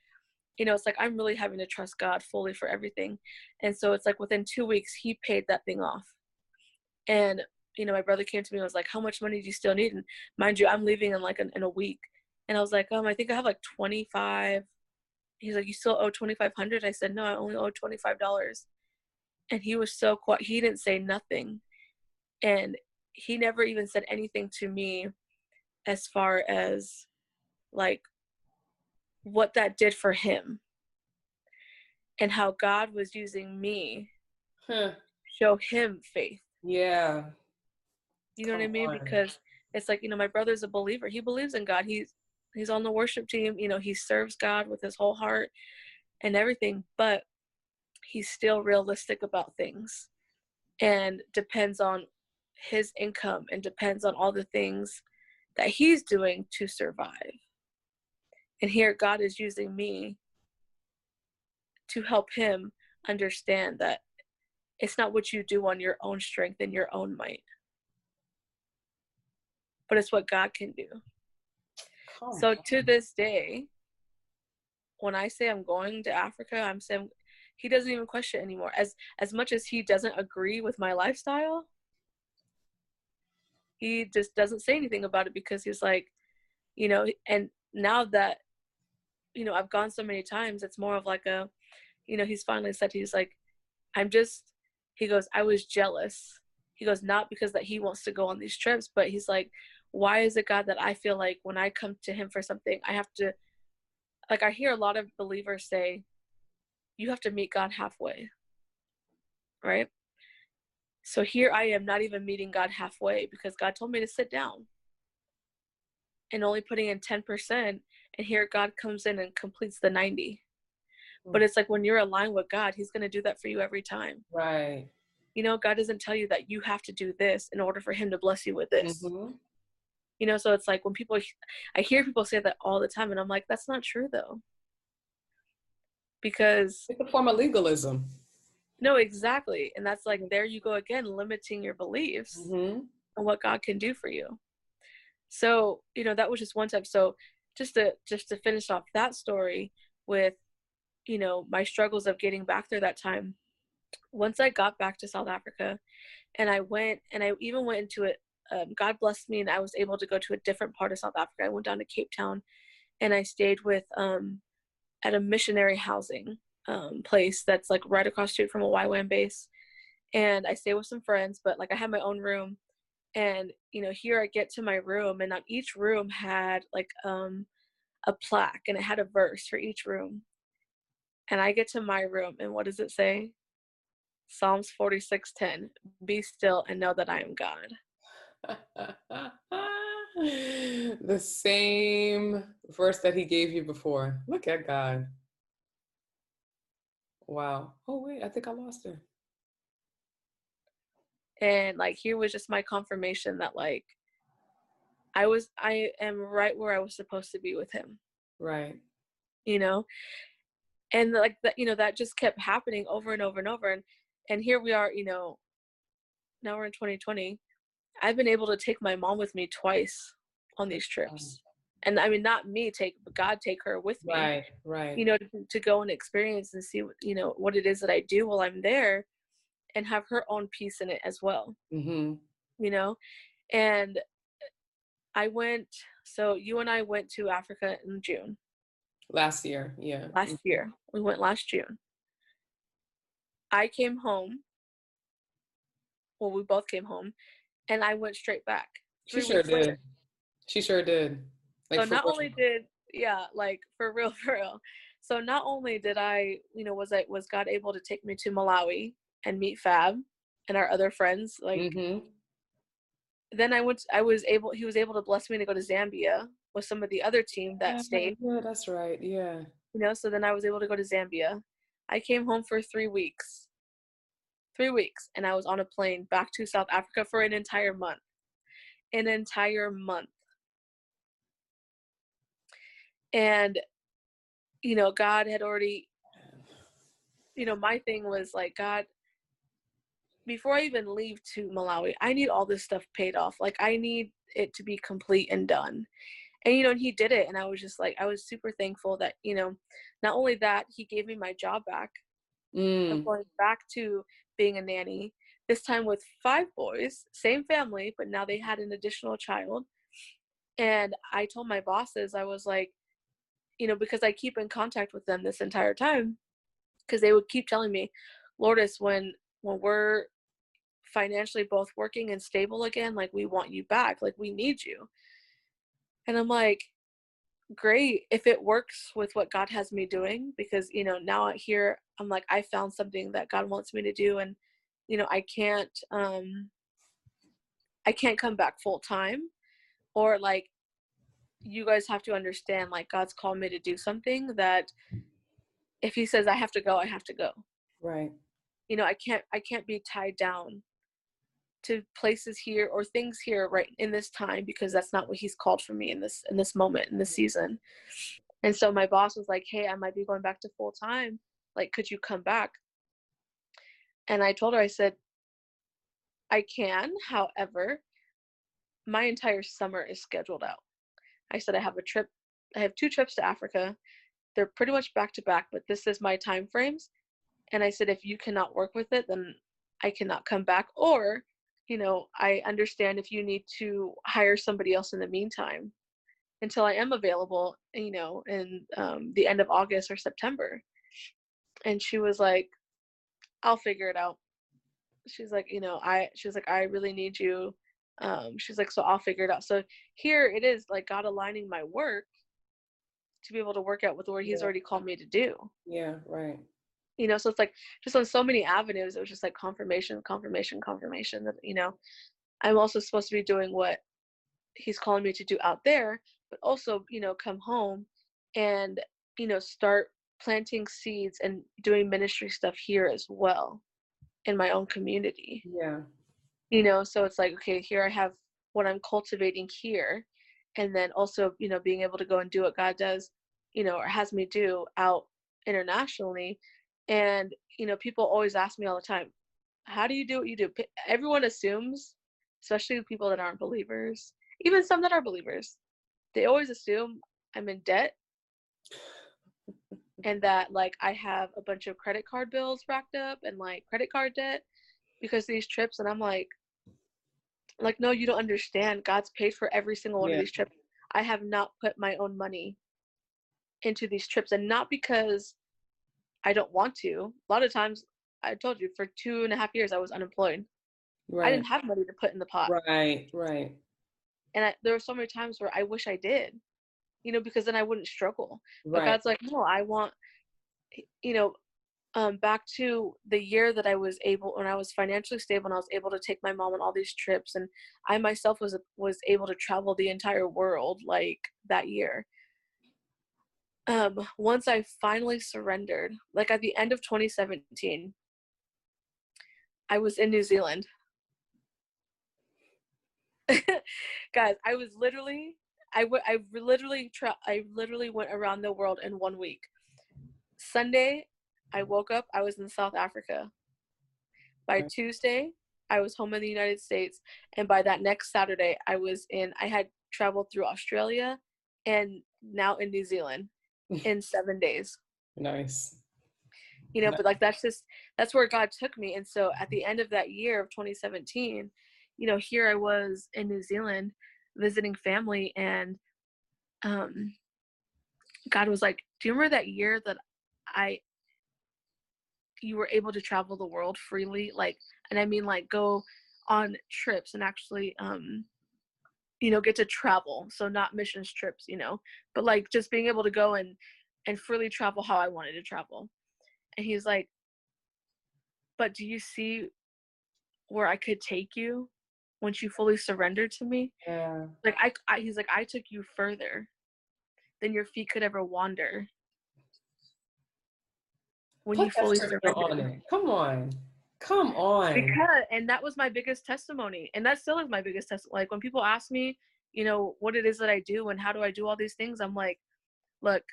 you know, it's like I'm really having to trust God fully for everything. And so it's like within two weeks, he paid that thing off. And, you know, my brother came to me and was like, How much money do you still need? And mind you, I'm leaving in like an, in a week. And I was like, Um, I think I have like 25. He's like, You still owe 2500 I said, No, I only owe $25. And he was so quiet. He didn't say nothing. And he never even said anything to me as far as like what that did for him and how God was using me huh. show him faith. Yeah. You know Come what I mean? On. Because it's like, you know, my brother's a believer. He believes in God. He's he's on the worship team, you know, he serves God with his whole heart and everything, but he's still realistic about things and depends on his income and depends on all the things that he's doing to survive. And here God is using me to help him understand that it's not what you do on your own strength and your own might, but it's what God can do. Oh, so to this day, when I say I'm going to Africa, I'm saying he doesn't even question anymore. As as much as he doesn't agree with my lifestyle, he just doesn't say anything about it because he's like, you know, and now that you know, I've gone so many times, it's more of like a, you know, he's finally said, he's like, I'm just, he goes, I was jealous. He goes, not because that he wants to go on these trips, but he's like, why is it God that I feel like when I come to him for something, I have to, like, I hear a lot of believers say, you have to meet God halfway. Right? So here I am not even meeting God halfway because God told me to sit down and only putting in 10% and here god comes in and completes the 90 but hmm. it's like when you're aligned with god he's going to do that for you every time. Right. You know god doesn't tell you that you have to do this in order for him to bless you with this. Mm-hmm. you know so it's like when people i hear people say that all the time and i'm like that's not true though. Because it's a form of legalism no exactly and that's like there you go again limiting your beliefs mm-hmm. and what god can do for you. So you know that was just one time so just to just to finish off that story with you know my struggles of getting back there that time once i got back to south africa and i went and i even went into it um, god blessed me and i was able to go to a different part of south africa. I went down to cape town and i stayed with um, at a missionary housing um, place that's like right across street from a YWAM base. And i stay with some friends but like i had my own room. And you know here i get to my room and on each room had like um a plaque and it had a verse for each room. And i get to my room and what does it say? Psalms 46:10 be still and know that i am god. (laughs) The same verse that he gave you before. Look at god Wow. Oh wait, I think I lost her. And like here was just my confirmation that like I was I am right where I was supposed to be with him. Right. You know? And like that, you know, that just kept happening over and over and over. And and here we are, you know, now we're in 2020. I've been able to take my mom with me twice on these trips. And I mean, not me take, but God take her with me. Right, right. You know, to, to go and experience and see, what, you know, what it is that I do while I'm there, and have her own piece in it as well. Mm-hmm. You know, and I went. So you and I went to Africa in June Last year, yeah. last year. We went last June. I came home. Well, we both came home, and I went straight back. She sure weeks later. did. She sure did. Like so not only did yeah like for real (laughs) for real so not only did i you know was i was god able to take me to malawi and meet fab and our other friends like Mhm. then i went i was able he was able to bless me to go to zambia with some of the other team that Yeah, stayed Yeah, that's right. Yeah. you know so then i was able to go to zambia i came home for three weeks three weeks and i was on a plane back to south africa for an entire month an entire month and you know god had already you know my thing was like god before i even leave to malawi i need all this stuff paid off. Like i need it to be complete and done. And you know and he did it and i was just like i was super thankful that you know not only that he gave me my job back. I'm Mm. going back to being a nanny this time with five boys same family but now they had an additional child. And i told my bosses i was like you know because i keep in contact with them this entire time because they would keep telling me lourdes when when we're financially both working and stable again like we want you back like we need you. And i'm like great if it works with what god has me doing because you know now here i'm like i found something that god wants me to do and you know i can't um i can't come back full time or like you guys have to understand like god's called me to do something that if he says i have to go i have to go. Right. you know i can't i can't be tied down to places here or things here right in this time because that's not what he's called for me in this in this moment in this season. And so my boss was like hey i might be going back to full time. Like could you come back? And i told her i said i can. However my entire summer is scheduled out i said i have a trip i have two trips to africa. They're pretty much back to back but this is my time frames. And i said if you cannot work with it then i cannot come back. Or you know i understand if you need to hire somebody else in the meantime until i am available you know in um, the end of august or september. And she was like i'll figure it out. She's like you know i she's like i really need you um she's like so i'll figure it out so here it is like god aligning my work to be able to work out with the what he's Yeah. already called me to do Yeah. Right. you know so it's like just on so many avenues it was just like confirmation confirmation confirmation that you know i'm also supposed to be doing what he's calling me to do out there but also you know come home and you know start planting seeds and doing ministry stuff here as well in my own community Yeah. You know so it's like okay here i have what i'm cultivating here. And then also you know being able to go and do what god does you know or has me do out internationally. And you know people always ask me all the time how do you do what you do? Everyone assumes especially people that aren't believers even some that are believers they always assume i'm in debt. And that like i have a bunch of credit card bills racked up and like credit card debt because these trips and i'm like like no you don't understand god's paid for every single one Yeah. of these trips i have not put my own money into these trips and not because i don't want to a lot of times i told you for two and a half years i was unemployed Right. i didn't have money to put in the pot Right. Right. and I, there were so many times where i wish i did you know because then i wouldn't struggle but Right. god's like no i want you know um, back to the year that i was able when i was financially stable and i was able to take my mom on all these trips and i myself was was able to travel the entire world like that year um once i finally surrendered like at the end of 2017 i was in new zealand (laughs) guys i was literally I, w- I literally tra- I literally went around the world in one week. Sunday, I woke up. I was in South Africa. By okay. Tuesday, I was home in the United States, and by that next Saturday, I was in. I had traveled through Australia, and now in New Zealand, (laughs) in seven days. Nice. You know, nice. but like that's just that's where God took me, and so at the end of that year of 2017, you know, here I was in New Zealand visiting family and um God was like, "Do you remember that year that I you were able to travel the world freely like and I mean like go on trips and actually um you know get to travel so not missions trips you know but like just being able to go and and freely travel how i wanted to travel. And he's like but do you see where i could take you once you fully surrender to me? Yeah. Like I, I he's like i took you further than your feet could ever wander when Put you fully surrender on it come on come on because and that was my biggest testimony and that still is my biggest test like when people ask me you know what it is that i do and how do i do all these things i'm like look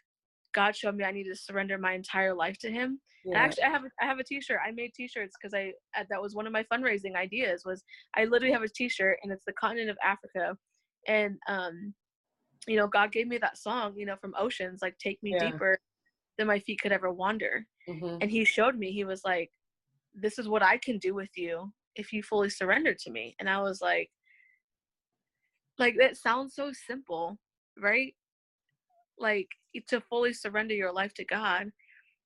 god showed me i need to surrender my entire life to him yeah. actually, I have I have a T-shirt. I made T-shirts because I that was one of my fundraising ideas. Was I literally have a T-shirt and it's the continent of Africa, and um, you know, God gave me that song, you know, from Oceans, like "Take Me yeah. Deeper Than My Feet Could Ever Wander," mm-hmm. and He showed me. He was like, "This is what I can do with you if you fully surrender to me," and I was like, like that sounds so simple, right? Like to fully surrender your life to God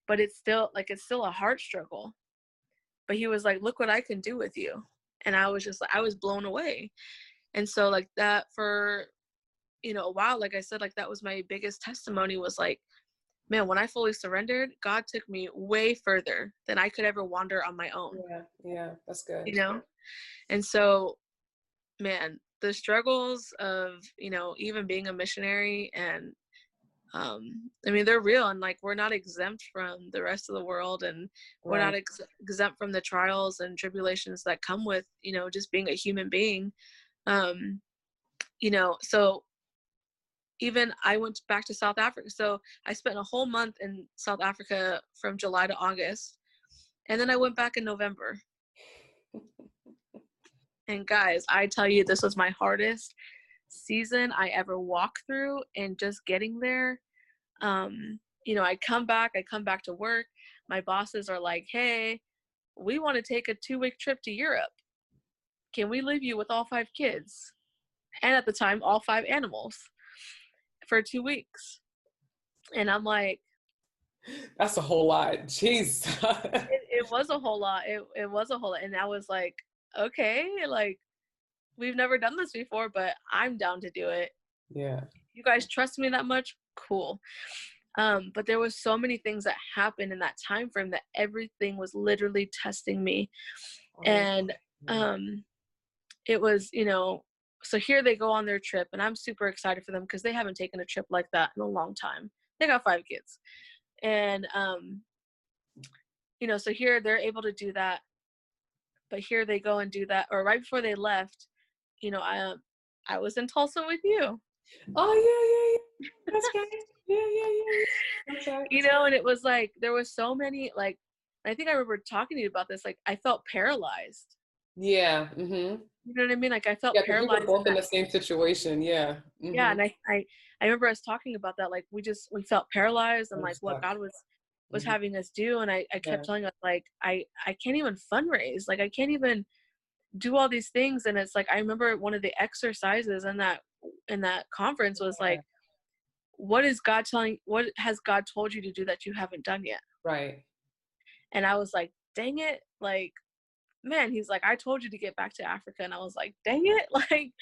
but it's still like it's still a heart struggle but he was like look what i can do with you and i was just like i was blown away and so like that for you know a while like i said like that was my biggest testimony was like man when i fully surrendered god took me way further than i could ever wander on my own. Yeah yeah that's good you know? and so man the struggles of you know even being a missionary and um, I mean, they're real, and like we're not exempt from the rest of the world, and we're not ex- exempt from the trials and tribulations that come with you know just being a human being. Um, you know, so even I went back to South Africa. So I spent a whole month in South Africa from July to August, and then I went back in November. (laughs) and guys, I tell you, this was my hardest season I ever walked through, and just getting there um, you know, I come back, I come back to work. My bosses are like, hey, we want to take a two week trip to Europe. Can we leave you with all five kids? And at the time, all five animals for two weeks. And I'm like, that's a whole lot. Jeez. (laughs) it, it was a whole lot. It, it was a whole lot. And I was like, okay, like, we've never done this before, but I'm down to do it. Yeah. You guys trust me that much? cool um, but there was so many things that happened in that time frame that everything was literally testing me oh, and um, it was you know so here they go on their trip and i'm super excited for them because they haven't taken a trip like that in a long time they got five kids and um you know so here they're able to do that but here they go and do that or right before they left you know i um, i was in tulsa with you oh yeah yeah yeah. that's right. Yeah, yeah, yeah. That's right. You know, and it was like there was so many like I think I remember talking to you about this. Like I felt paralyzed. Yeah. Mm-hmm. You know what I mean? Like I felt yeah, paralyzed. We were both in, the same situation. Yeah. Mm-hmm. Yeah, and I, I I remember us talking about that. Like we just we felt paralyzed and like what God was was mm-hmm. having us do. And I, I kept yeah. telling us like I I can't even fundraise. Like I can't even do all these things. And it's like I remember one of the exercises in that in that conference was like what is God telling what has God told you to do that you haven't done yet? Right. And I was like, dang it, like man, he's like, I told you to get back to Africa. And I was like, dang it, (laughs) like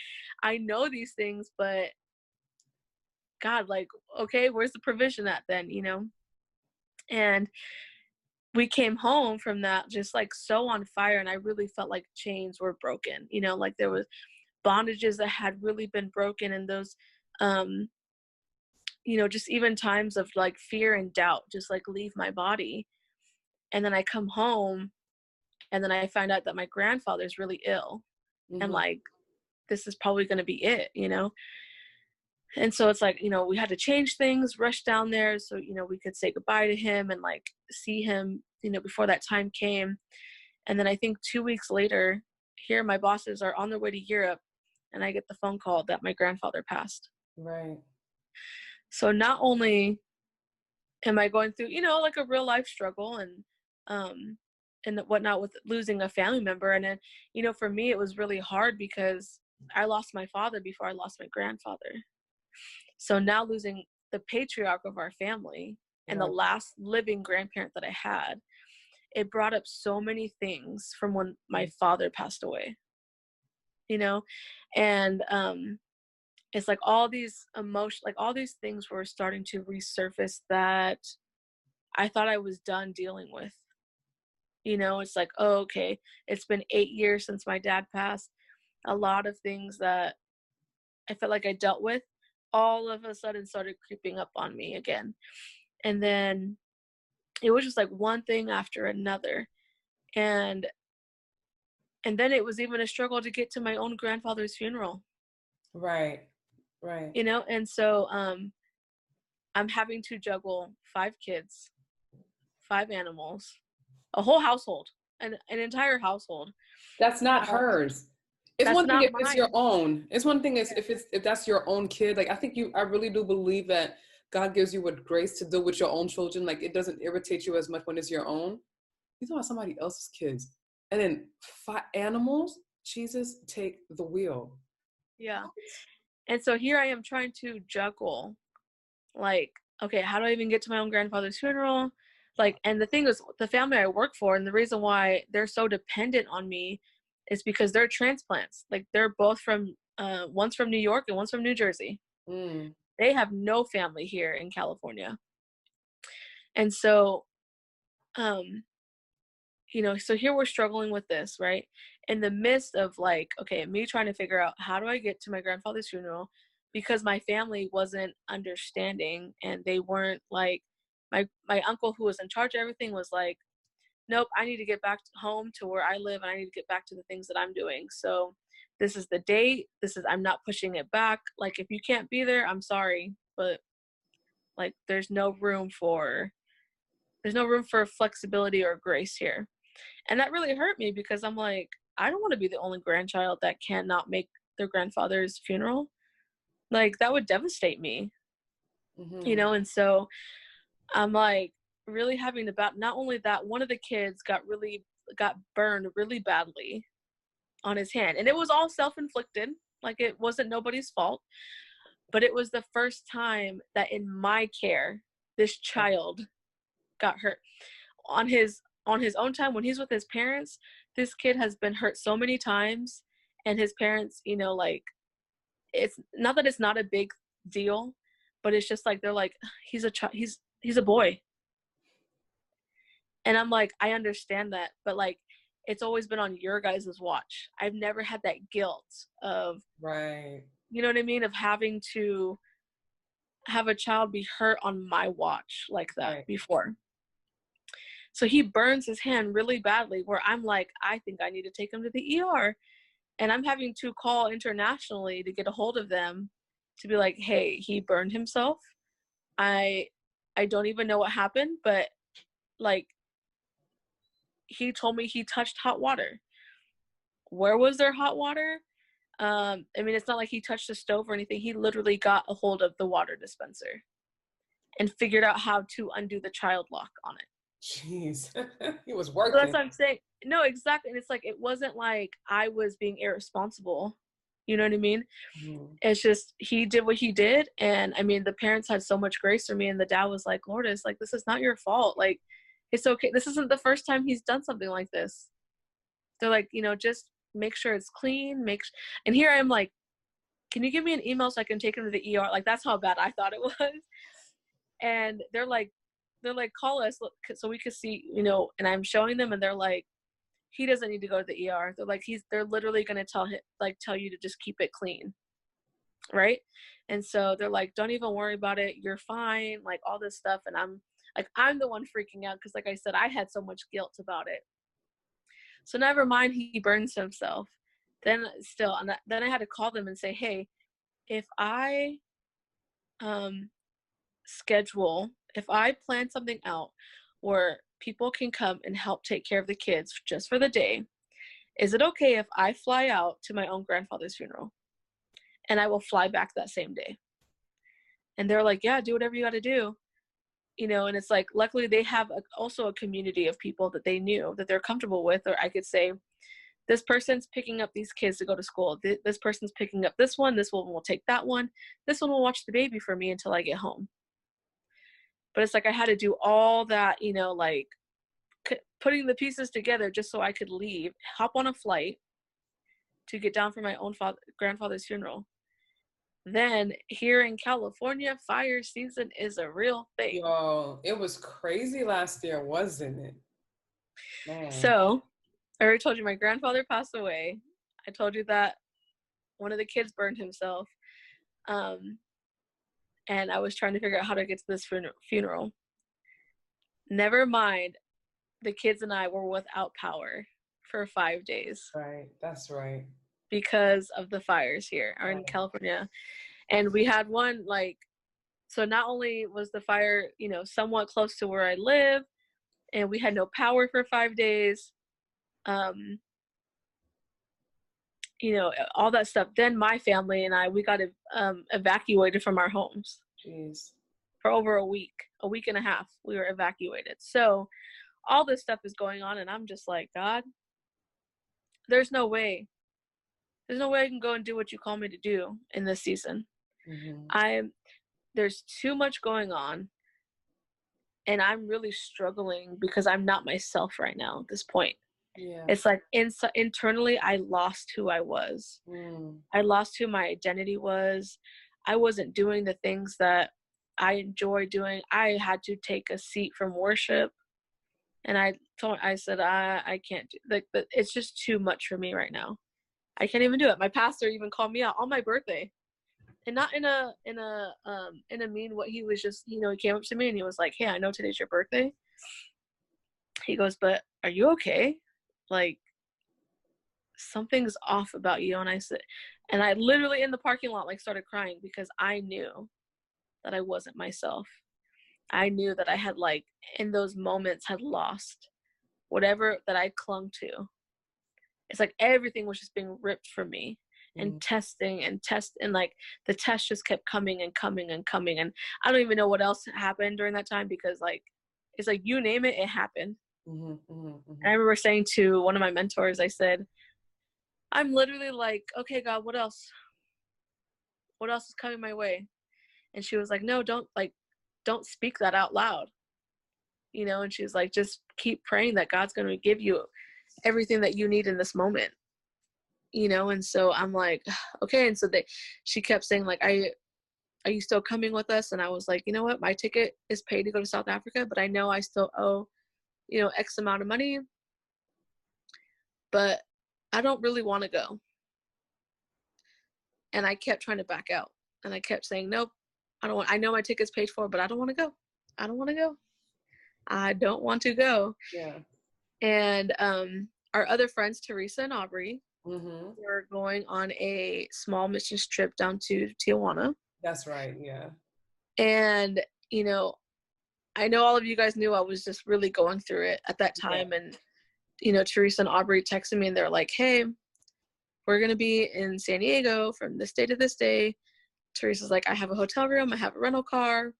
I know these things, but God, like, okay, where's the provision at then, you know? And we came home from that just like so on fire and I really felt like chains were broken, you know, like there was bondages that had really been broken and those um you know, just even times of like fear and doubt just like leave my body. And then I come home and then I find out that my grandfather's really ill mm-hmm. and like this is probably going to be it, you know. And so it's like, you know, we had to change things, rush down there so, you know, we could say goodbye to him and like see him, you know, before that time came. And then I think 2 weeks later, here my bosses are on their way to Europe and I get the phone call that my grandfather passed. Right. So not only am I going through, you know, like a real life struggle and um and whatnot with losing a family member, and then you know, for me it was really hard because I lost my father before I lost my grandfather. So now losing the patriarch of our family and the last living grandparent that I had, it brought up so many things from when my father passed away. You know, and um it's like all these emotion like all these things were starting to resurface that i thought i was done dealing with you know it's like oh okay it's been eight years since my dad passed. A lot of things that i felt like i dealt with all of a sudden started creeping up on me again. And then it was just like one thing after another. And and then it was even a struggle to get to my own grandfather's funeral. Right Right. You know, and so um I'm having to juggle five kids, five animals, a whole household, an an entire household. That's not um, hers. It's one thing if mine. it's your own. It's one thing if it's if that's your own kid. Like I think you I really do believe that God gives you with grace to deal with your own children. Like it doesn't irritate you as much when it's your own. You talking about somebody else's kids. And then five animals, Jesus, take the wheel. Yeah. And so here I am trying to juggle, like, okay, how do I even get to my own grandfather's funeral? Like, and the thing is, the family I work for, and the reason why they're so dependent on me is because they're transplants. Like, they're both from, uh, one's from New York and one's from New Jersey. Mm. They have no family here in California. And so, um, you know, so here we're struggling with this, right? in the midst of like okay me trying to figure out how do i get to my grandfather's funeral because my family wasn't understanding and they weren't like my my uncle who was in charge of everything was like nope i need to get back home to where i live and i need to get back to the things that i'm doing so this is the date this is i'm not pushing it back like if you can't be there i'm sorry but like there's no room for there's no room for flexibility or grace here and that really hurt me because i'm like I don't want to be the only grandchild that cannot make their grandfather's funeral. Like that would devastate me. Mm-hmm. You know, and so I'm like really having to bat not only that one of the kids got really got burned really badly on his hand and it was all self-inflicted like it wasn't nobody's fault but it was the first time that in my care this child got hurt. On his on his own time when he's with his parents this kid has been hurt so many times and his parents you know like it's not that it's not a big deal but it's just like they're like he's a child he's he's a boy and i'm like i understand that but like it's always been on your guys' watch i've never had that guilt of right you know what i mean of having to have a child be hurt on my watch like that right. before so he burns his hand really badly, where I'm like, I think I need to take him to the ER. And I'm having to call internationally to get a hold of them to be like, hey, he burned himself. I I don't even know what happened, but like he told me he touched hot water. Where was there hot water? Um, I mean, it's not like he touched the stove or anything. He literally got a hold of the water dispenser and figured out how to undo the child lock on it. Jeez, (laughs) he was working. So that's what I'm saying. No, exactly. And it's like it wasn't like I was being irresponsible. You know what I mean? Mm. It's just he did what he did, and I mean the parents had so much grace for me, and the dad was like, "Lourdes, like this is not your fault. Like it's okay. This isn't the first time he's done something like this." They're like, you know, just make sure it's clean. Make sh-. and here I am like, can you give me an email so I can take him to the ER? Like that's how bad I thought it (laughs) was. And they're like, they're like, call us so we could see, you know, and I'm showing them and they're like, he doesn't need to go to the ER. They're like, he's, they're literally going to tell him, like, tell you to just keep it clean. right and so they're like don't even worry about it you're fine like all this stuff and i'm like i'm the one freaking out because like i said i had so much guilt about it so never mind he burns himself then still and then i had to call them and say hey if i um schedule if i plan something out where people can come and help take care of the kids just for the day is it okay if i fly out to my own grandfather's funeral? And i will fly back that same day. And they're like yeah do whatever you got to do. You know and it's like luckily they have a, also a community of people that they knew that they're comfortable with or i could say this person's picking up these kids to go to school. This person's picking up this one this one will take that one. This one will watch the baby for me until i get home but it's like i had to do all that you know like c- putting the pieces together just so i could leave hop on a flight to get down for my own father grandfather's funeral then here in California, fire season is a real thing. Yo, it was crazy last year, wasn't it? Man. So, I already told you my grandfather passed away. I told you that one of the kids burned himself. Um, and I was trying to figure out how to get to this funeral. Never mind, the kids and I were without power for five days. Right, that's right because of the fires here or in California. And we had one like so not only was the fire, you know, somewhat close to where I live and we had no power for 5 days. Um you know, all that stuff. Then my family and I we got um, evacuated from our homes. Jeez. For over a week, a week and a half, we were evacuated. So all this stuff is going on and I'm just like, God, there's no way there's no way I can go and do what you call me to do in this season. Mm-hmm. I'm there's too much going on and I'm really struggling because I'm not myself right now at this point. Yeah. It's like in, internally I lost who I was. Mm. I lost who my identity was. I wasn't doing the things that I enjoy doing. I had to take a seat from worship. And I told I said I I can't do like but it's just too much for me right now. I can't even do it. My pastor even called me out on my birthday. And not in a in a um in a mean what he was just you know he came up to me and he was like, Hey, I know today's your birthday. He goes, But are you okay? Like something's off about you and I said and I literally in the parking lot like started crying because I knew that I wasn't myself. I knew that I had like in those moments had lost whatever that I clung to it's like everything was just being ripped from me and mm. testing and test and like the test just kept coming and coming and coming and i don't even know what else happened during that time because like it's like you name it it happened mm-hmm, mm-hmm, mm-hmm. i remember saying to one of my mentors i said i'm literally like okay god what else? What else is coming my way? And she was like no don't like don't speak that out loud. You know and she's like just keep praying that god's going to give you everything that you need in this moment. You know and so i'm like (sighs) okay and so they she kept saying like i are you still coming with us? And i was like you know what? My ticket is paid to go to south africa but i know i still owe you know x amount of money. But i don't really want to go. And i kept trying to back out. And i kept saying nope i don't want i know my ticket's paid for but i don't want to go. I don't want to go. I don't want to go. Yeah. And um, our other friends, Teresa and Aubrey, mm-hmm. were going on a small missions trip down to Tijuana. That's right, yeah. And, you know, I know all of you guys knew I was just really going through it at that time. Yeah. And, you know, Teresa and Aubrey texted me and they're like, hey, we're going to be in San Diego from this day to this day. Teresa's like, I have a hotel room, I have a rental car.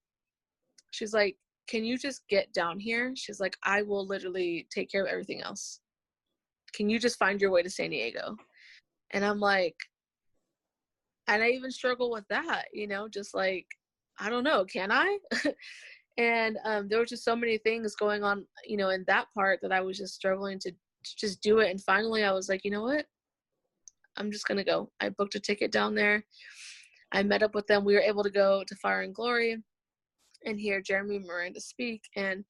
She's like, can you just get down here? She's like, I will literally take care of everything else. Can you just find your way to San Diego? And I'm like, and I even struggle with that, you know, just like, I don't know, can I? (laughs) and um, there were just so many things going on, you know, in that part that I was just struggling to, to just do it. And finally, I was like, you know what? I'm just gonna go. I booked a ticket down there. I met up with them. We were able to go to Fire and Glory and hear Jeremy Miranda speak. And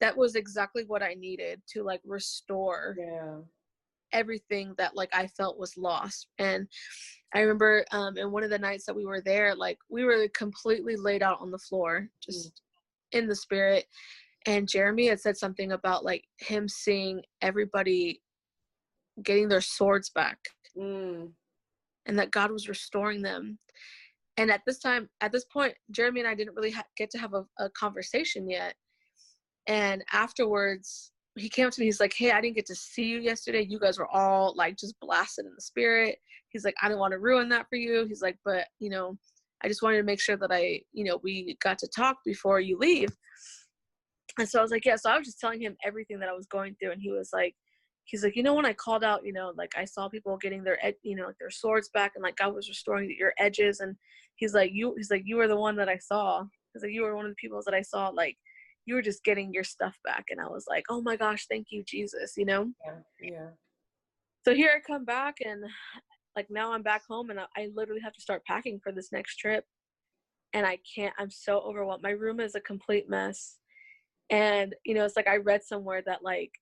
that was exactly what I needed to like restore yeah. everything that like I felt was lost. And I remember um in one of the nights that we were there, like we were completely laid out on the floor, just. In the spirit. And Jeremy had said something about like him seeing everybody getting their swords back. Mm. And that God was restoring them. And at this time, at this point, Jeremy and I didn't really ha- get to have a, a conversation yet. And afterwards, he came up to me. He's like, "Hey, I didn't get to see you yesterday. You guys were all like just blasted in the spirit." He's like, "I didn't want to ruin that for you." He's like, "But you know, I just wanted to make sure that I, you know, we got to talk before you leave." And so I was like, "Yeah." So I was just telling him everything that I was going through, and he was like, "He's like, you know, when I called out, you know, like I saw people getting their, ed- you know, like their swords back, and like God was restoring your edges." And he's like, "You," he's like, "You were the one that I saw." He's like, "You were one of the people that I saw, like." you were just getting your stuff back and i was like oh my gosh thank you jesus you know yeah yeah so here i come back and like now i'm back home and I, I literally have to start packing for this next trip and i can't i'm so overwhelmed my room is a complete mess and you know it's like i read somewhere that like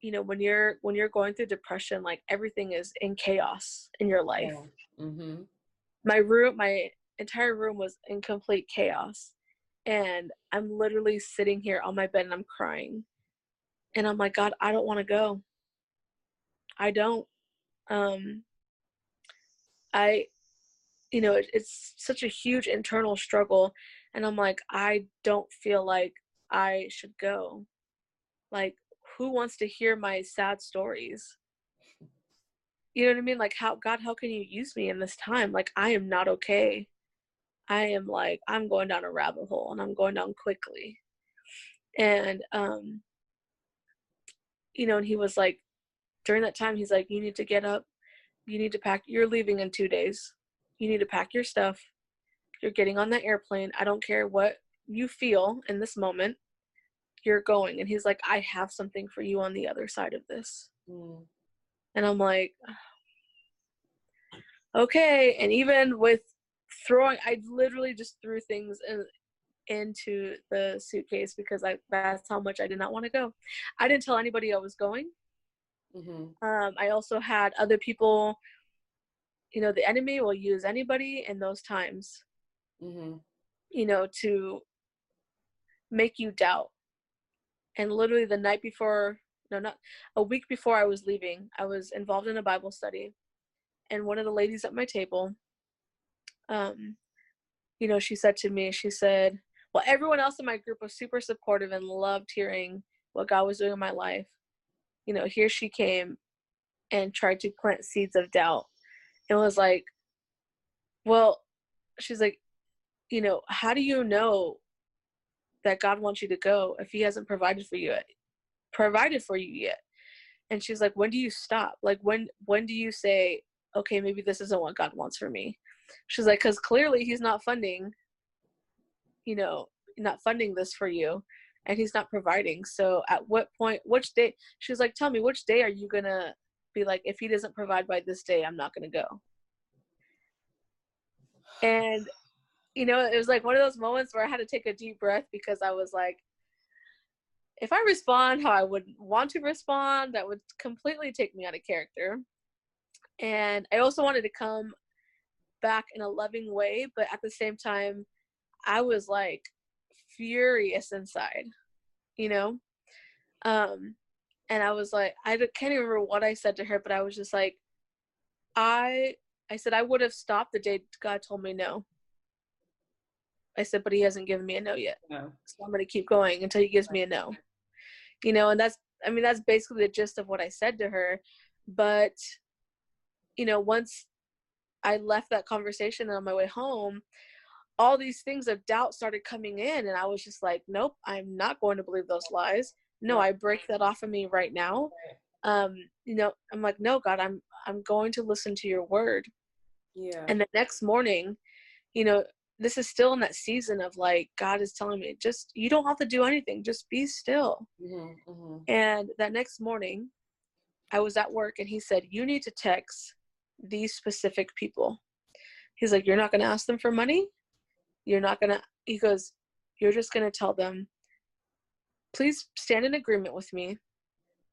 you know when you're when you're going through depression like everything is in chaos in your life yeah. mm-hmm. my room my entire room was in complete chaos and I'm literally sitting here on my bed and I'm crying. And I'm like, God, I don't want to go. I don't. Um, I, you know, it, it's such a huge internal struggle. And I'm like, I don't feel like I should go. Like, who wants to hear my sad stories? You know what I mean? Like, how, God, how can you use me in this time? Like, I am not okay. I am like, I'm going down a rabbit hole and I'm going down quickly. And, um, you know, and he was like, during that time, he's like, you need to get up. You need to pack. You're leaving in two days. You need to pack your stuff. You're getting on that airplane. I don't care what you feel in this moment. You're going. And he's like, I have something for you on the other side of this. Mm. And I'm like, okay. And even with throwing i literally just threw things in, into the suitcase because I that's how much I did not want to go. I didn't tell anybody I was going. Mm-hmm. Um, I also had other people. You know, the enemy will use anybody in those times. Mm-hmm. You know, to make you doubt. And literally the night before, no, not a week before I was leaving, I was involved in a Bible study, and one of the ladies at my table um, you know, she said to me, she said, well, everyone else in my group was super supportive and loved hearing what God was doing in my life. You know, here she came and tried to plant seeds of doubt. And was like, well, she's like, you know, how do you know that God wants you to go if he hasn't provided for you yet, provided for you yet? And she's like, when do you stop? Like when when do you say, okay, maybe this isn't what God wants for me? she's like because clearly he's not funding you know not funding this for you and he's not providing. So at what point which day she's like tell me which day are you gonna be like if he doesn't provide by this day i'm not gonna go? And you know it was like one of those moments where i had to take a deep breath because i was like if i respond how i would want to respond that would completely take me out of character. And i also wanted to come back in a loving way, but at the same time, I was like furious inside, you know? Um, and I was like, I can't even remember what I said to her, but I was just like, I, I said I would have stopped the day God told me no. I said, but He hasn't given me a no yet, no. so I'm gonna keep going until He gives me a no. You know, and that's, I mean, that's basically the gist of what I said to her. But, you know, once I left that conversation and on my way home, all these things of doubt started coming in and I was just like, nope, I'm not going to believe those lies. No, I break that off of me right now. Um, you know, I'm like, no, God, I'm I'm going to listen to your word. Yeah. And the next morning, you know, this is still in that season of like God is telling me, just you don't have to do anything, just be still. Mm-hmm, mm-hmm. And that next morning, I was at work and he said, You need to text these specific people. He's like, You're not going to ask them for money. You're not going to, he goes, You're just going to tell them, Please stand in agreement with me.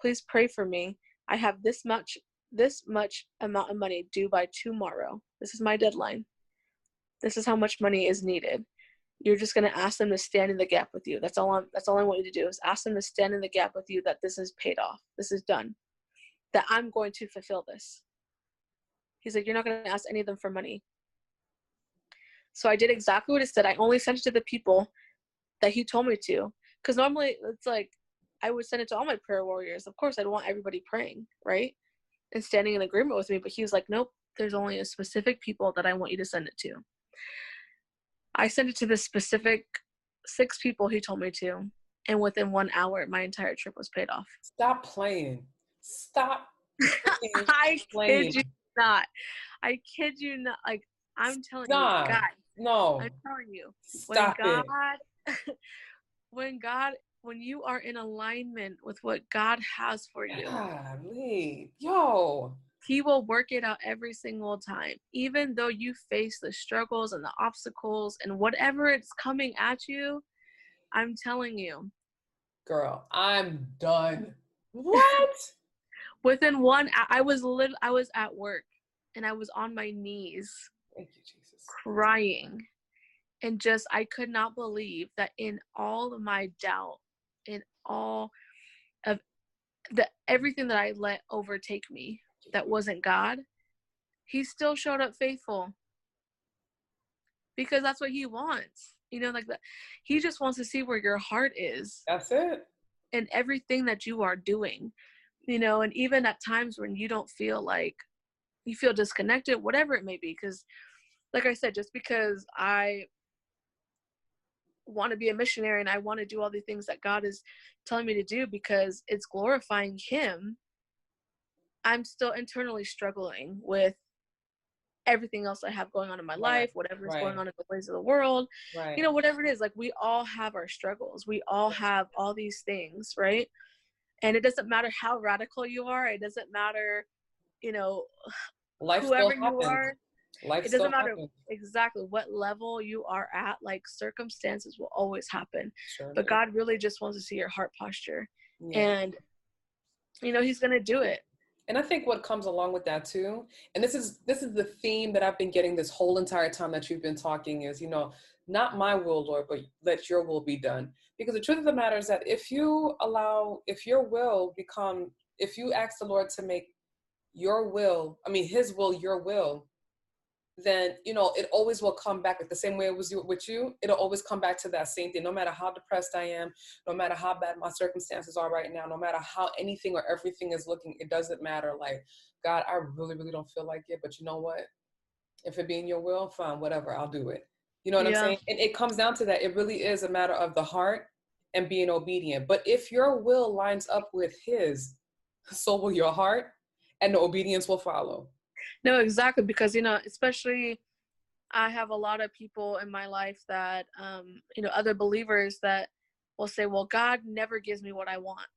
Please pray for me. I have this much this much amount of money due by tomorrow. This is my deadline. This is how much money is needed. You're just gonna ask them to stand in the gap with you. That's all I'm that's all I want you to do is ask them to stand in the gap with you that this is paid off. This is done. That I'm going to fulfill this. He's like, You're not gonna ask any of them for money. So I did exactly what he said. I only sent it to the people that he told me to. Because normally it's like I would send it to all my prayer warriors. Of course, I'd want everybody praying, right? And standing in agreement with me. But he was like, nope, there's only a specific people that I want you to send it to. I sent it to the specific six people he told me to. And within one hour, my entire trip was paid off. Stop playing. Stop. (laughs) Playing. I playing. kid you not. I kid you not. Like, I'm telling you, God, No. I'm telling you, Stop when it. God, (laughs) when God, when you are in alignment with what God has for you, Golly. Yo. He will work it out every single time. Even though you face the struggles and the obstacles and whatever it's coming at you, I'm telling you, Girl, I'm done. (laughs) What? within one, I I was lit, I was at work, and I was on my knees Thank you, Jesus. crying and just i could not believe that in all of my doubt in all of the everything that i let overtake me that wasn't god he still showed up faithful because that's what he wants you know like that he just wants to see where your heart is That's it. and everything that you are doing you know and even at times when you don't feel like you feel disconnected whatever it may be because like i said just because i want to be a missionary and i want to do all the things that god is telling me to do because it's glorifying him i'm still internally struggling with everything else i have going on in my Right, life whatever's going on in the ways of the world Right. you know whatever it is like we all have our struggles we all have all these things right? And it doesn't matter how radical you are it doesn't matter you know Life whoever you happens. are Life it doesn't matter happens. exactly what level you are at like circumstances will always happen Sure but do. god really just wants to see your heart posture Yeah. and you know he's gonna do it and i think what comes along with that too and this is this is the theme that i've been getting this whole entire time that you've been talking is you know not my will lord but let your will be done because the truth of the matter is that if you allow if your will become if you ask the lord to make your will i mean his will your will then you know it always will come back. Like the same way it was with you it'll always come back to that same thing. No matter how depressed i am no matter how bad my circumstances are right now no matter how anything or everything is looking it doesn't matter. Like god i really really don't feel like it but you know what? If it be in your will fine whatever i'll do it. You know what Yeah. i'm saying? And it comes down to that. It really is a matter of the heart and being obedient. But if your will lines up with his so will your heart and the obedience will follow. No exactly because you know especially i have a lot of people in my life that um you know other believers that will say well god never gives me what i want.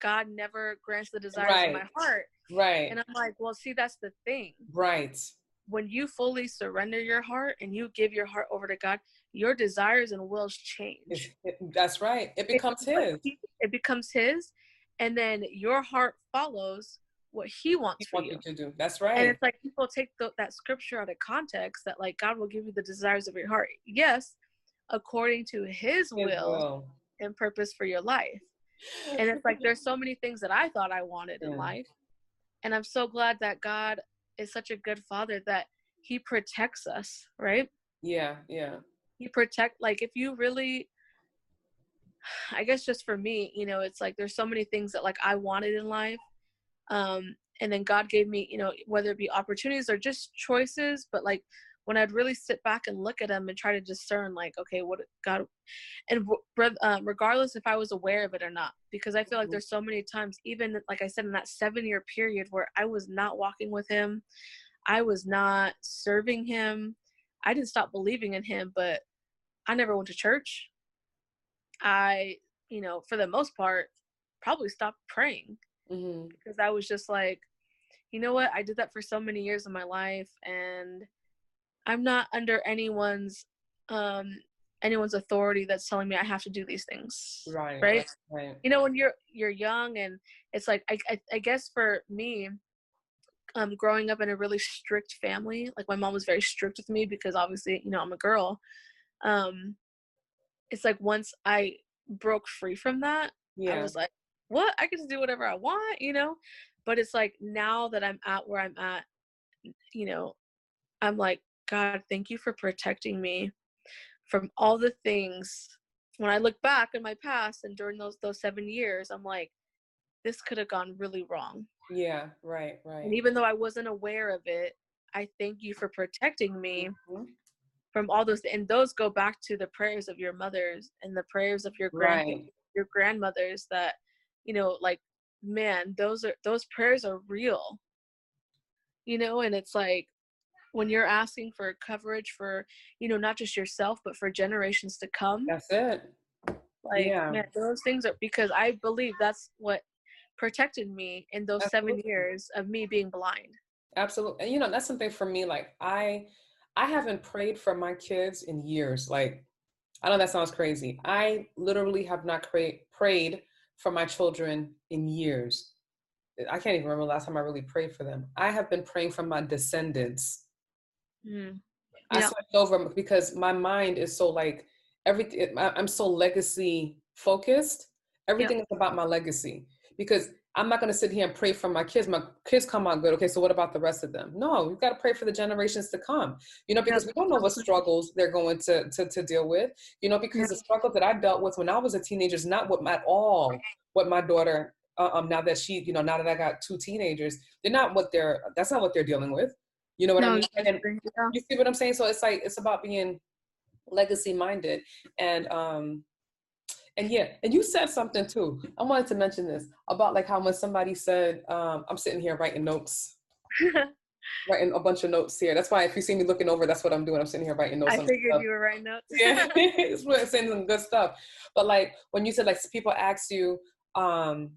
God never grants the desires Right. of my heart. Right. And i'm like well see that's the thing. Right. When you fully surrender your heart and you give your heart over to god your desires and wills change. It- that's right. It becomes his. It becomes his and then your heart follows what he wants for you you. to do that's right. and it's like people take the, that scripture out of context that like god will give you the desires of your heart. Yes according to his His will, will. and purpose for your life. And it's like there's so many things that i thought i wanted in life and i'm so glad that god is such a good father that he protects us right? Yeah yeah. He protect like if you really (sighs) i guess just for me you know it's like there's so many things that like i wanted in life um and then god gave me you know whether it be opportunities or just choices but like when i'd really sit back and look at them and try to discern like okay what god and uh, regardless if i was aware of it or not because i feel like Mhm. there's so many times even like i said in that seven year period where i was not walking with him i was not serving him i didn't stop believing in him but i never went to church i you know for the most part probably stopped praying hmm because I was just like, you know what? I did that for so many years of my life, and I'm not under anyone's um, anyone's authority that's telling me I have to do these things. Right. Right. Right. You know, when you're you're young and it's like I I, I guess for me, um, growing up in a really strict family, like my mom was very strict with me because obviously, you know, I'm a girl. Um, it's like once I broke free from that, Yeah. I was like, what? I can to do whatever I want, you know? But it's like now that I'm at where I'm at, you know, I'm like, God, thank you for protecting me from all the things. When I look back in my past and during those those seven years, I'm like, this could have gone really wrong. yeah. Right. Right. And even though I wasn't aware of it, I thank you for protecting me Mhm. from all those and those go back to the prayers of your mothers and the prayers of your grand Right. your grandmothers that you know like man those are those prayers are real you know and it's like when you're asking for coverage for you know not just yourself but for generations to come That's it. like yeah. man those things are because i believe that's what protected me in those seven years of me being blind Absolutely. And you know, that's something for me. Like I I haven't prayed for my kids in years. Like I know that sounds crazy. I literally have not cra- prayed for my children in years. I can't even remember the last time I really prayed for them. I have been praying for my descendants. Mm. I Yeah. switched over because my mind is so like everything. I- I'm so legacy focused. Everything is about my legacy because I'm not going to sit here and pray for my kids. My kids come out good. Okay, so what about the rest of them? No, we've got to pray for the generations to come. You know, because we don't know what struggles they're going to to, to deal with. You know, because the struggle that I dealt with when I was a teenager is not what at all what my daughter. Uh, um, now that she, you know, now that I got two teenagers, they're not what they're. That's not what they're dealing with. You know what I mean? And you see what I'm saying? So it's like it's about being legacy minded and um and yeah, and you said something too. I wanted to mention this about like how when somebody said, um, I'm sitting here writing notes, (laughs) writing a bunch of notes here. That's why if you see me looking over, that's what I'm doing. I'm sitting here writing notes. I figured you were writing notes. (laughs) yeah, (laughs) it's really saying some good stuff. But like when you said like people ask you, um,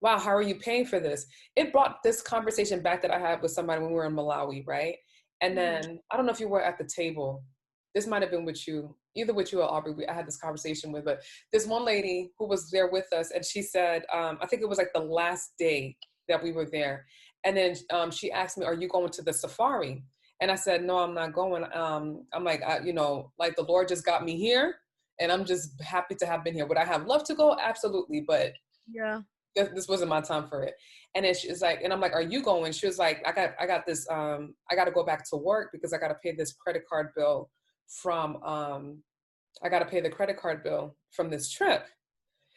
wow, how are you paying for this? It brought this conversation back that I had with somebody when we were in Malawi, right? And Mhm. then I don't know if you were at the table. This might have been with you, either with you or Aubrey. we- I had this conversation with, but this one lady who was there with us, and she said, um, I think it was like the last day that we were there, and then um, she asked me, "Are you going to the safari?" And I said, "No, I'm not going." Um, I'm like, I, you know, like the Lord just got me here, and I'm just happy to have been here. Would I have loved to go? Absolutely, but yeah. this, this wasn't my time for it. And then she's like, and I'm like, are you going? She was like, I got, I got this, um, I got to go back to work because I got to pay this credit card bill from, um, I got to pay the credit card bill from this trip.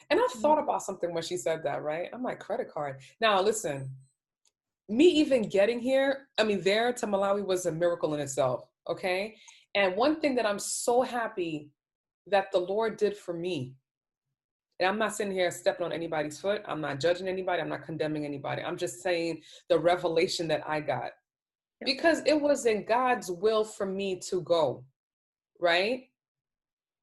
And I mm-hmm. thought about something when she said that, right? I'm like, credit card. Now, listen, me even getting here, I mean, there to Malawi was a miracle in itself, okay? And one thing that I'm so happy that the Lord did for me and I'm not sitting here stepping on anybody's foot. I'm not judging anybody. I'm not condemning anybody. I'm just saying the revelation that I got. Because it was in God's will for me to go, right?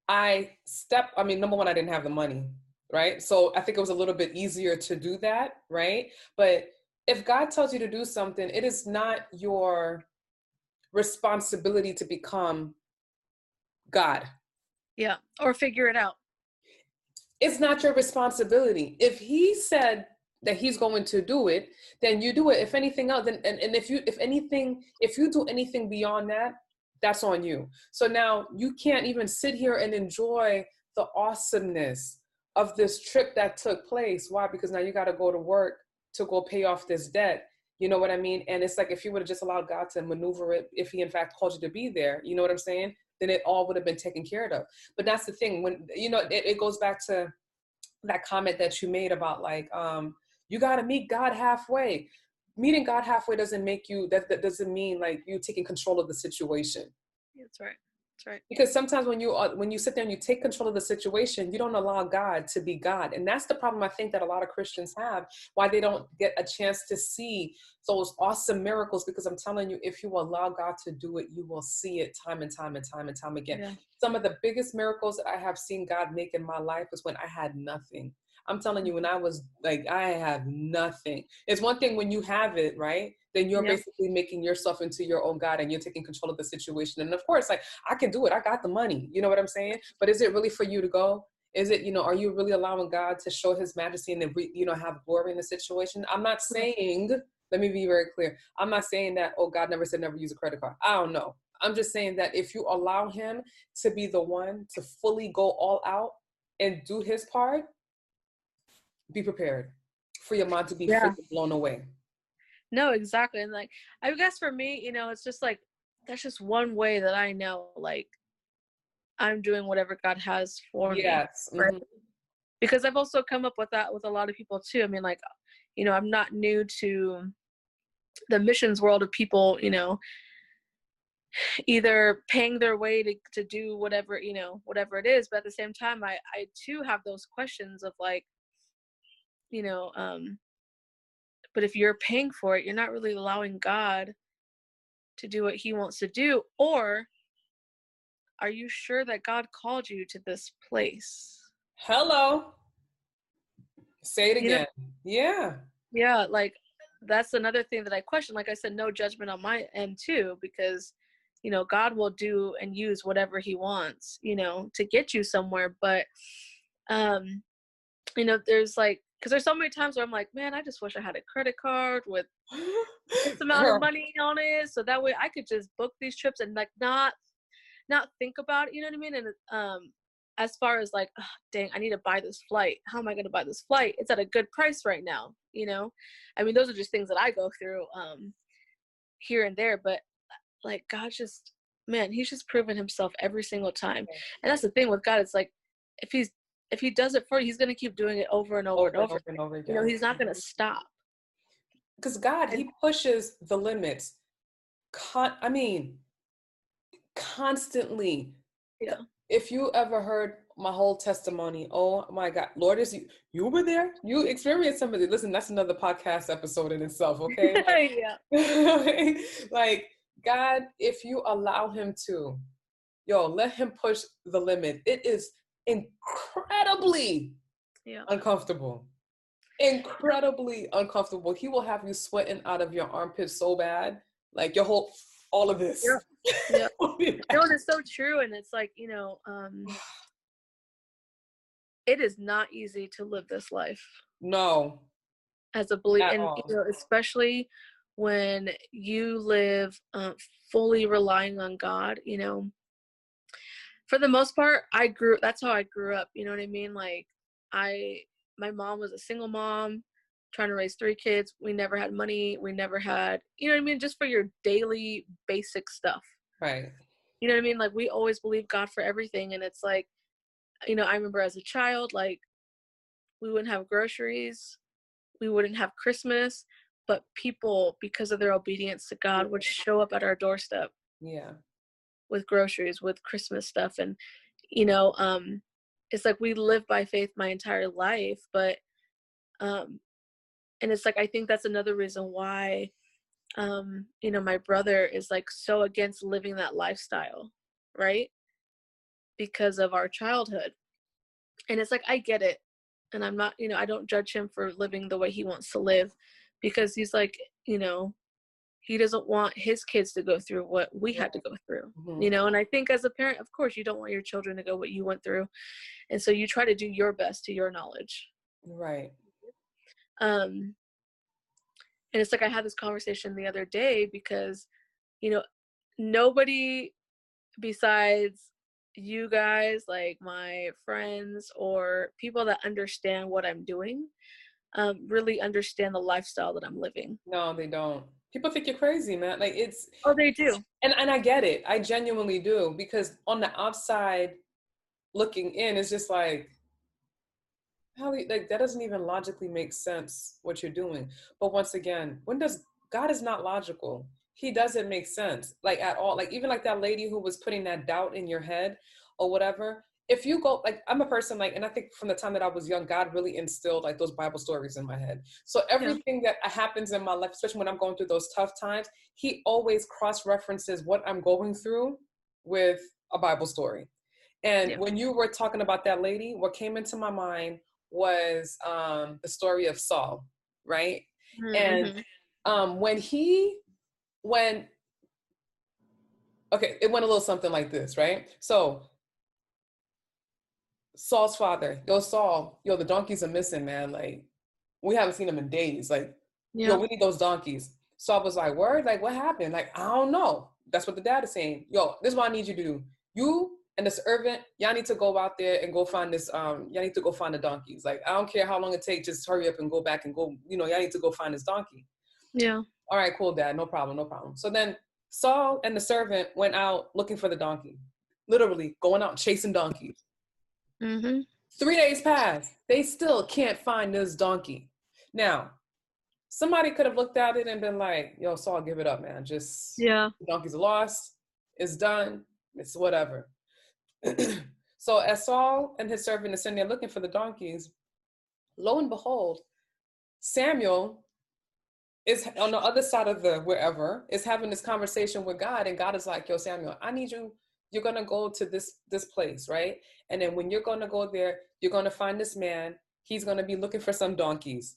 I stepped, I mean, number one, I didn't have the money, right? So I think it was a little bit easier to do that, right? But if God tells you to do something, it is not your responsibility to become God. Yeah. Or figure it out. it's not your responsibility. If he said that he's going to do it, then you do it. If anything else, then and, and if you if anything, if you do anything beyond that, that's on you. So now you can't even sit here and enjoy the awesomeness of this trip that took place. Why? Because now you got to go to work to go pay off this debt. You know what I mean? And it's like if you would have just allowed God to maneuver it, if He in fact called you to be there, you know what I'm saying? Then it all would have been taken care of. But that's the thing when you know it, it goes back to that comment that you made about like um you got to meet God halfway. Meeting God halfway doesn't make you that, that doesn't mean like you taking control of the situation That's right. That's right. because sometimes when you are when you sit there and you take control of the situation you don't allow god to be god and that's the problem i think that a lot of christians have why they don't get a chance to see those awesome miracles because i'm telling you if you allow god to do it you will see it time and time and time and time again Yeah. some of the biggest miracles that i have seen god make in my life was when i had nothing I'm telling you, when I was like, I have nothing. It's one thing when you have it, right? Then you're basically making yourself into your own God and you're taking control of the situation. And of course, like, I can do it. I got the money. You know what I'm saying? But is it really for you to go? Is it, you know, are you really allowing God to show his majesty and, then, you know, have glory in the situation? I'm not saying, let me be very clear. I'm not saying that, oh, God never said never use a credit card. I don't know. I'm just saying that if you allow him to be the one to fully go all out and do his part, be prepared for your mind to be yeah. blown away. No, exactly. And like, I guess for me, you know, it's just like, that's just one way that I know, like, I'm doing whatever God has for me. Yes. Right? Mm-hmm. Because I've also come up with that with a lot of people too. I mean, like, you know, I'm not new to the missions world of people, you know, either paying their way to, to do whatever you know whatever it is but at the same time i i too have those questions of like you know um but if you're paying for it you're not really allowing god to do what he wants to do or are you sure that god called you to this place? Hello. Say it again you know? yeah. Yeah like that's another thing that i question like i said no judgment on my end too because you know god will do and use whatever he wants you know to get you somewhere but um you know there's like because there's so many times where i'm like man i just wish i had a credit card with (laughs) this amount of money on it so that way i could just book these trips and like not not think about it you know what i mean? And um as far as like oh, dang i need to buy this flight. How am i going to buy this flight? It's at a good price right now you know? I mean those are just things that i go through um here and there but like God just man, he's just proven himself every single time. And that's the thing with God, it's like if he's if he does it for you, he's gonna keep doing it over and over, over and over. and over again. You know, he's not gonna mm-hmm. stop. Because God, he pushes the limits. Con- I mean, constantly. Yeah. If you ever heard my whole testimony, oh my God, Lord, is you you were there? You experienced some of somebody. Listen, that's another podcast episode in itself, (laughs) okay? yeah. (laughs) like God, if you allow him to, yo, let him push the limit. It is incredibly yeah. uncomfortable. Incredibly uncomfortable. He will have you sweating out of your armpits so bad. Like your whole all of this. Yeah. yeah. no, it's so true. And it's like, you know, um (sighs) it is not easy to live this life. No. As a believer and you know, especially when you live uh, fully relying on God, you know, for the most part, I grew, that's how I grew up. You know what I mean? Like, I, my mom was a single mom trying to raise three kids. We never had money. We never had, you know what I mean? Just for your daily basic stuff. Right. You know what I mean? Like, we always believe God for everything. And it's like, you know, I remember as a child, like, we wouldn't have groceries. We wouldn't have Christmas but people because of their obedience to god would show up at our doorstep yeah with groceries with christmas stuff and you know um it's like we live by faith my entire life but um and it's like i think that's another reason why um you know my brother is like so against living that lifestyle right? Because of our childhood. And it's like i get it and i'm not you know i don't judge him for living the way he wants to live because he's like, you know, he doesn't want his kids to go through what we had to go through mm-hmm. you know? And i think as a parent of course you don't want your children to go what you went through. And so you try to do your best to your knowledge. Right. Um and it's like i had this conversation the other day because you know nobody besides you guys like my friends or people that understand what i'm doing um, really understand the lifestyle that I'm living. No, they don't. People think you're crazy, man. Like it's oh, they do, and and I get it. I genuinely do because on the outside, looking in, it's just like how you, like that doesn't even logically make sense what you're doing. But once again, when does God is not logical? He doesn't make sense like at all. Like even like that lady who was putting that doubt in your head or whatever if you go like i'm a person like and i think from the time that i was young god really instilled like those bible stories in my head so everything yeah. that happens in my life especially when i'm going through those tough times he always cross references what i'm going through with a bible story and yeah. when you were talking about that lady what came into my mind was um, the story of Saul, right? Mm-hmm. And um, when he, when, okay, it went a little something like this, right? So Saul's father, yo, Saul, yo, the donkeys are missing, man. Like, we haven't seen them in days. Like, yeah. yo, we need those donkeys. Saul was like, word, like, what happened? Like, I don't know. That's what the dad is saying. Yo, this is what I need you to do. You and the servant, y'all need to go out there and go find this. Um, y'all need to go find the donkeys. Like, I don't care how long it takes. Just hurry up and go back and go. You know, y'all need to go find this donkey. Yeah. All right, cool, dad. No problem. No problem. So then Saul and the servant went out looking for the donkey. Literally going out chasing donkeys. Mm-hmm. Three days pass. They still can't find this donkey. Now, somebody could have looked at it and been like, yo, Saul, give it up, man. Just Yeah. the donkey's lost. It's done. It's whatever. (clears throat) so as Saul and his servant is sitting there looking for the donkeys, lo and behold, Samuel is on the other side of the wherever is having this conversation with God, and God is like, "Yo, Samuel, I need you. You're gonna go to this this place, right? And then when you're gonna go there, you're gonna find this man. He's gonna be looking for some donkeys.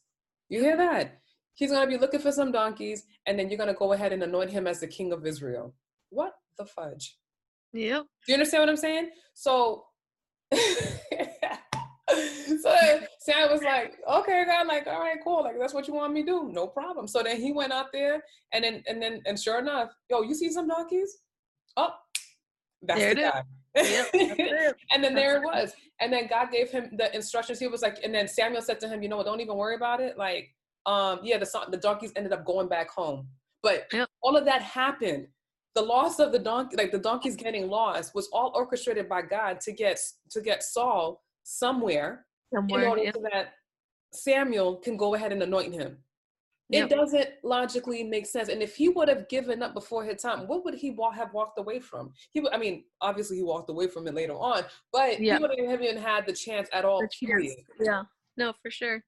You hear that? He's gonna be looking for some donkeys, and then you're gonna go ahead and anoint him as the king of Israel. What the fudge? Yep. Do you understand what I'm saying? So, (laughs) so Sam was like, "Okay, God, like, all right, cool, like that's what you want me to do, no problem." So then he went out there, and then and then and sure enough, yo, you see some donkeys? Oh, that's There the guy. Yep, (laughs) and then there it was. And then God gave him the instructions. He was like, and then Samuel said to him, "You know what? Don't even worry about it. Like, um, yeah, the son- the donkeys ended up going back home, but Yep. all of that happened." the loss of the donkey like the donkeys getting lost was all orchestrated by god to get to get saul somewhere in order Yep. so that samuel can go ahead and anoint him Yep. it doesn't logically make sense and if he would have given up before his time what would he wa- have walked away from he would i mean obviously he walked away from it later on but Yeah. he wouldn't have even had the chance at all chance. Yeah. No, for sure.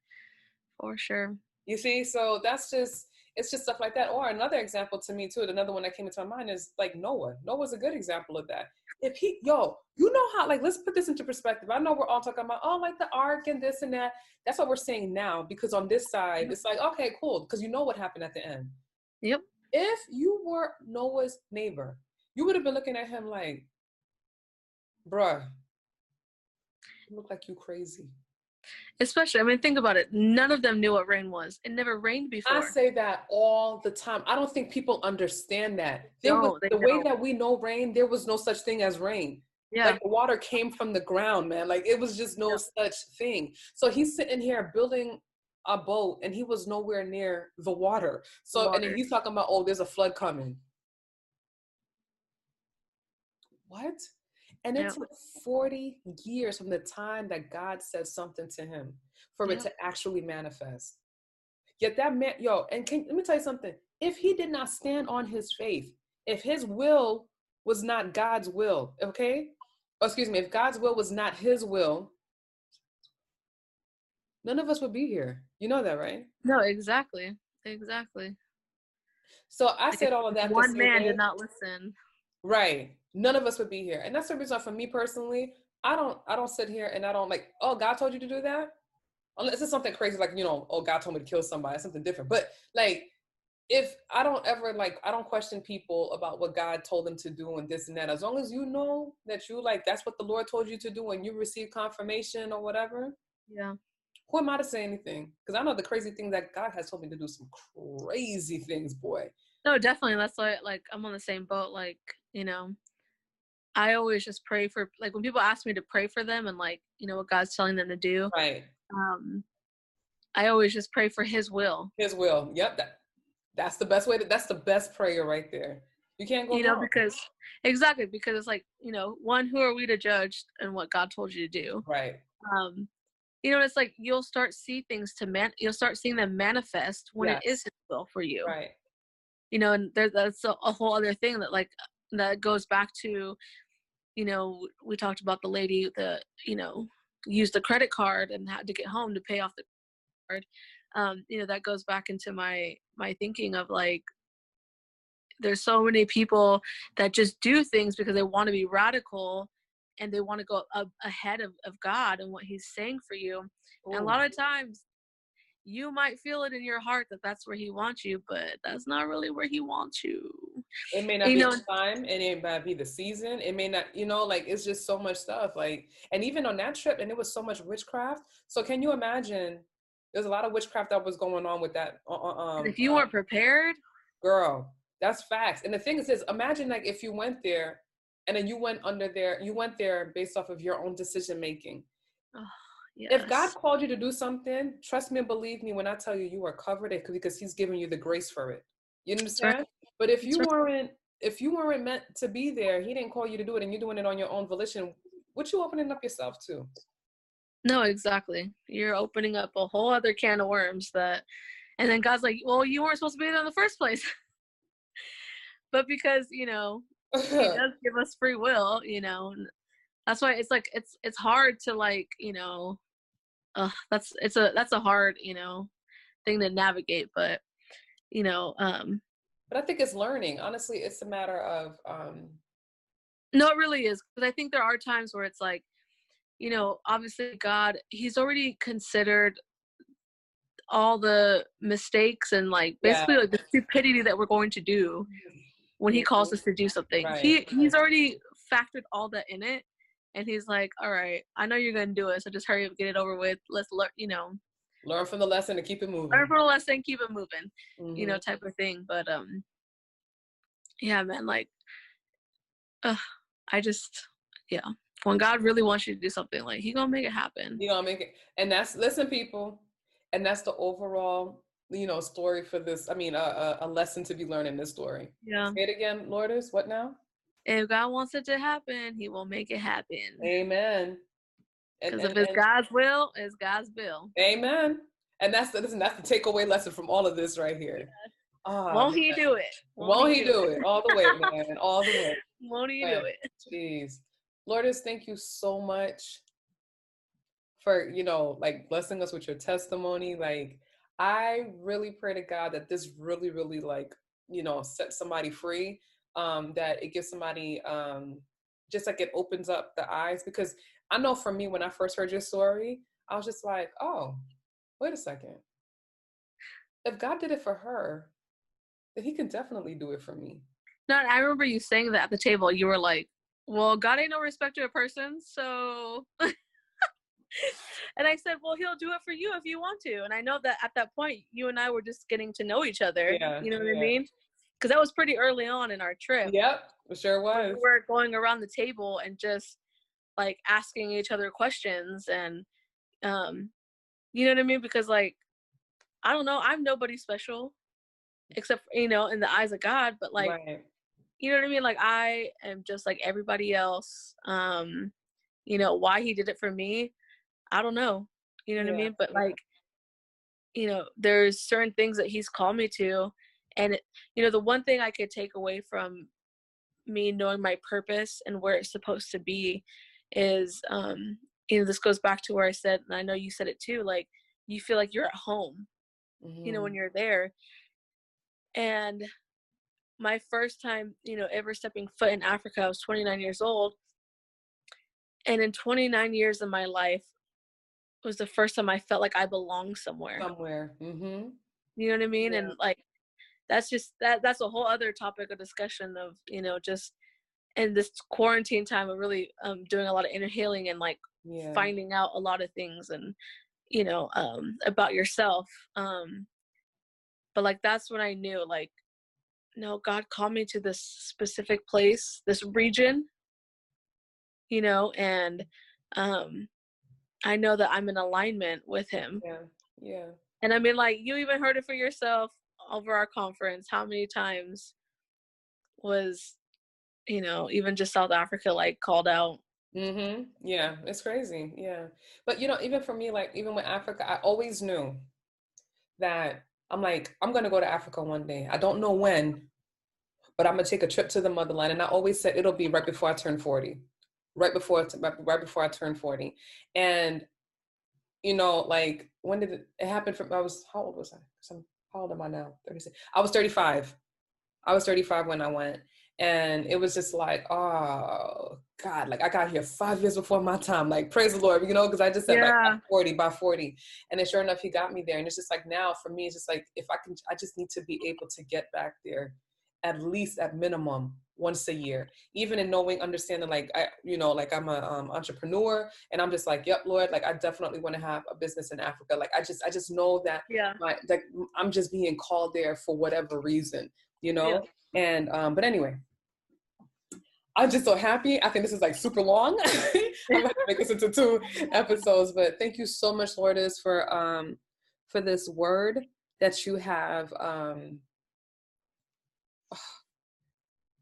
For sure. You see, so that's just it's just stuff like that. Or another example to me too, another one that came into my mind is like Noah. Noah's a good example of that. If he, yo, you know how like let's put this into perspective. I know we're all talking about oh like the ark and this and that. That's what we're saying now because on this side it's like okay cool because you know what happened at the end. Yep. If you were Noah's neighbor, you would have been looking at him like, bruh, you look like you crazy. Especially, I mean, think about it. None of them knew what rain was. It never rained before. I say that all the time. I don't think people understand that. There No, was, the way don't. that we know rain, there was no such thing as rain. yeah. Like the water came from the ground, man. Like it was just no Yeah. such thing. So he's sitting here building a boat and he was nowhere near the water. So and then he's talking about, oh, there's a flood coming. What? And it Yeah. took 40 years from the time that God said something to him for it to actually manifest. Yet that man, yo, and can, let me tell you something. If he did not stand on his faith, if his will was not God's will, okay? Oh, excuse me, if God's will was not his will, none of us would be here. You know that, right? No, exactly. Exactly. So I Like, said all of that. to One man did not listen. Right. None of us would be here. And that's the reason for me personally, I don't I don't sit here and I don't like, oh, God told you to do that? Unless it's something crazy like, you know, oh, God told me to kill somebody, something different. But like if I don't ever like I don't question people about what God told them to do and this and that. As long as you know that you like that's what the Lord told you to do and you receive confirmation or whatever, Yeah. who am I to say anything? Because I know the crazy thing that God has told me to do some crazy things, boy. No, definitely. That's why, like, I'm on the same boat. Like, you know, I always just pray for, like, when people ask me to pray for them and, like, you know, what God's telling them to do, Right. um, I always just pray for His will. His will. Yep. That, that's the best way to, that's the best prayer right there. You can't go you know, wrong. because exactly because it's like, you know, one, who are we to judge and what God told you to do? right. Um, you know, it's like you'll start see things to man, you'll start seeing them manifest when it Yes. is His will for you. Right. you know and there, that's a, a whole other thing that like that goes back to you know we talked about the lady that you know used the credit card and had to get home to pay off the card um you know that goes back into my my thinking of like there's so many people that just do things because they want to be radical and they want to go up ahead of, of god and what he's saying for you And a lot of times you might feel it in your heart that that's where he wants you, but that's not really where he wants you. It may not you be know, the time, and it might be the season. It may not, you know, like it's just so much stuff. Like, and even on that trip, and it was so much witchcraft. So, can you imagine? There's a lot of witchcraft that was going on with that. Uh, uh um, if you weren't prepared, girl, that's facts. And the thing is, is imagine like if you went there, and then you went under there, you went there based off of your own decision making. Oh Yes. If God called you to do something, trust me and believe me when I tell you you are covered because He's giving you the grace for it. You understand? Right. But if you weren't if you weren't meant to be there, He didn't call you to do it, and you're doing it on your own volition. What you opening up yourself to? No, exactly. You're opening up a whole other can of worms that, and then God's like, "Well, you weren't supposed to be there in the first place." (laughs) but because you know He (laughs) does give us free will, you know, that's why it's like it's it's hard to like you know uh, that's it's a that's a hard you know thing to navigate but you know um but i think it's learning honestly it's a matter of um no it really is because i think there are times where it's like you know obviously god he's already considered all the mistakes and like basically yeah. like the stupidity that we're going to do when he calls us to do something right. he he's already factored all that in it and he's like, "All right, I know you're gonna do it, so just hurry up, get it over with. Let's learn, you know, learn from the lesson and keep it moving. Learn from the lesson, keep it moving, mm-hmm. you know, mm-hmm. type of thing." But um, yeah, man, like, uh, I just, yeah, when God really wants you to do something, like He gonna make it happen. you gonna make it, and that's listen, people, and that's the overall you know story for this i mean a, a, a lesson to be learned in this story yeah say it again lourdes what now if God wants it to happen, He will make it happen. Amen. Because if it's and, God's will, it's God's will. Amen. And that's the listen, that's the takeaway lesson from all of this right here. Oh, Won't man. He do it? Won't, Won't He, do, do it? it? All the way, (laughs) man. All the way. Won't He man. do it? Jeez. Lourdes, thank you so much for, you know, like blessing us with your testimony. Like, I really pray to God that this really, really like, you know, set somebody free um, that it gives somebody um, just like it opens up the eyes because I know for me when I first heard your story, I was just like, oh, wait a second. If God did it for her, then He can definitely do it for me. No, I remember you saying that at the table. You were like, "Well, God ain't no respecter of persons, so." (laughs) and I said, "Well, He'll do it for you if you want to." And I know that at that point, you and I were just getting to know each other. Yeah, you know what yeah. I mean? because that was pretty early on in our trip. Yep, it sure was. We were going around the table and just like asking each other questions and um you know what I mean? Because like I don't know, I'm nobody special except you know in the eyes of God, but like right. you know what I mean? Like I am just like everybody else. Um, you know, why he did it for me, I don't know. You know what yeah. I mean? But like you know, there's certain things that he's called me to and you know the one thing i could take away from me knowing my purpose and where it's supposed to be is um you know this goes back to where i said and i know you said it too like you feel like you're at home mm-hmm. you know when mm-hmm. you're there and my first time you know ever stepping foot in africa i was 29 years old and in 29 years of my life was the first time i felt like i belonged somewhere somewhere mm-hmm. you know what i mean yeah. and like that's just that that's a whole other topic of discussion of you know just in this quarantine time of really um doing a lot of inner healing and like yeah. finding out a lot of things and you know um about yourself um but like that's when i knew like no god called me to this specific place this region you know and um i know that i'm in alignment with him yeah yeah and i mean like you even heard it for yourself over our conference how many times was you know even just south africa like called out mhm yeah it's crazy yeah but you know even for me like even with africa i always knew that i'm like i'm gonna go to africa one day i don't know when but i'm gonna take a trip to the motherland and i always said it'll be right before i turn 40 right before right before i turn 40 and you know like when did it, it happen from i was how old was i how old am I now? 36. I was 35. I was 35 when I went. And it was just like oh god like i got here five years before my time like praise the lord you know because i just said yeah. like 40 by 40 and then sure enough he got me there and it's just like now for me it's just like if i can i just need to be able to get back there at least at minimum once a year even in knowing understanding like i you know like i'm a um, entrepreneur and i'm just like yep lord like i definitely want to have a business in africa like i just i just know that yeah my, like i'm just being called there for whatever reason you know yeah. And um but anyway I'm just so happy. I think this is like super long. (laughs) I'm gonna make this into two episodes, but thank you so much, Lourdes, for um for this word that you have um (sighs)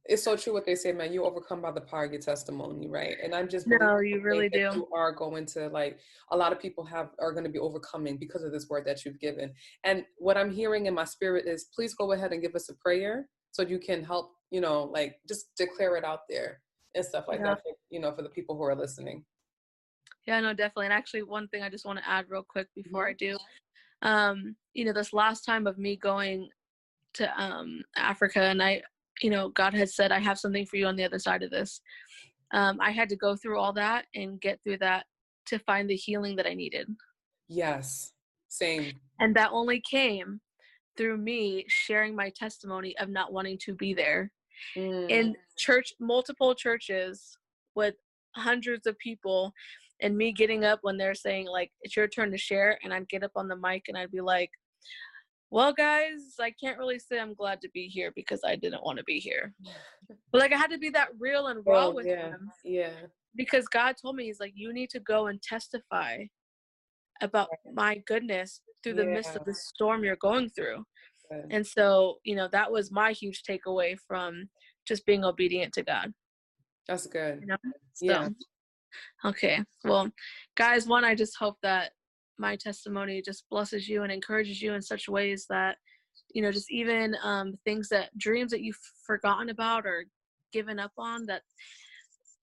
it's so true what they say, man. You overcome by the power of your testimony, right? And I'm just no, you really do. You are going to like a lot of people have are going to be overcoming because of this word that you've given. And what I'm hearing in my spirit is, please go ahead and give us a prayer so you can help, you know, like just declare it out there and stuff like yeah. that. You know, for the people who are listening. Yeah, no, definitely. And actually, one thing I just want to add real quick before I do, um, you know, this last time of me going to um Africa, and I you know, God has said, I have something for you on the other side of this. Um, I had to go through all that and get through that to find the healing that I needed. Yes, same. And that only came through me sharing my testimony of not wanting to be there mm. in church, multiple churches with hundreds of people, and me getting up when they're saying, like, it's your turn to share. And I'd get up on the mic and I'd be like, well guys i can't really say i'm glad to be here because i didn't want to be here (laughs) but like i had to be that real and raw oh, with yeah. him yeah because god told me he's like you need to go and testify about my goodness through the yeah. midst of the storm you're going through And so you know that was my huge takeaway from just being obedient to god. That's good. You know? so, yeah okay. Well guys one i just hope that my testimony just blesses you and encourages you in such ways that you know just even um, things that dreams that you've forgotten about or given up on that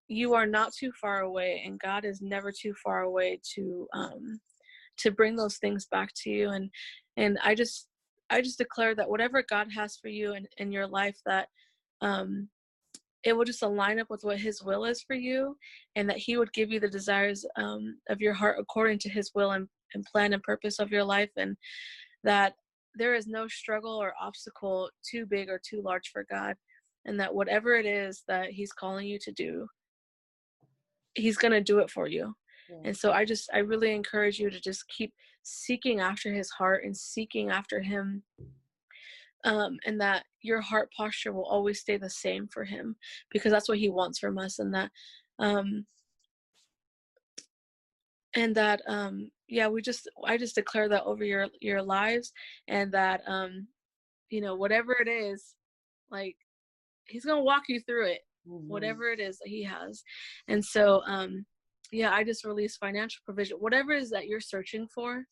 you are not too far away and god is never too far away to um to bring those things back to you. And and i just i just declare that whatever god has for you in, in your life that um it will just align up with what his will is for you and that he would give you the desires um, of your heart according to his will and, and plan and purpose of your life and that there is no struggle or obstacle too big or too large for god and that whatever it is that he's calling you to do he's going to do it for you yeah. and so i just i really encourage you to just keep seeking after his heart and seeking after him um, and that your heart posture will always stay the same for him because that's what he wants from us and that um, and that um, yeah we just i just declare that over your your lives and that um, you know whatever it is like he's gonna walk you through it mm-hmm. whatever it is that he has and so um yeah i just release financial provision whatever it is that you're searching for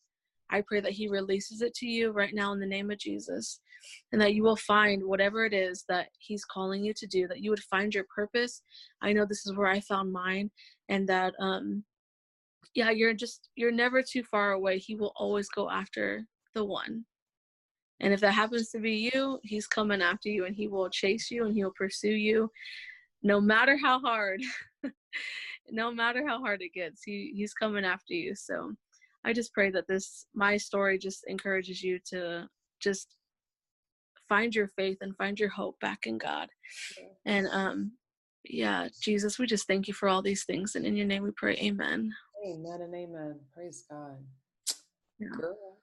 i pray that he releases it to you right now in the name of jesus and that you will find whatever it is that he's calling you to do that you would find your purpose. I know this is where i found mine and that um yeah you're just you're never too far away. He will always go after the one. And if that happens to be you he's coming after you and he will chase you and he'll pursue you no matter how hard (laughs) no matter how hard it gets. He he's coming after you so i just pray that this my story just encourages you to just find your faith and find your hope back in God. And um yeah, Jesus, we just thank you for all these things. And in your name we pray, Amen. Amen and amen. Praise God. Yeah. Girl,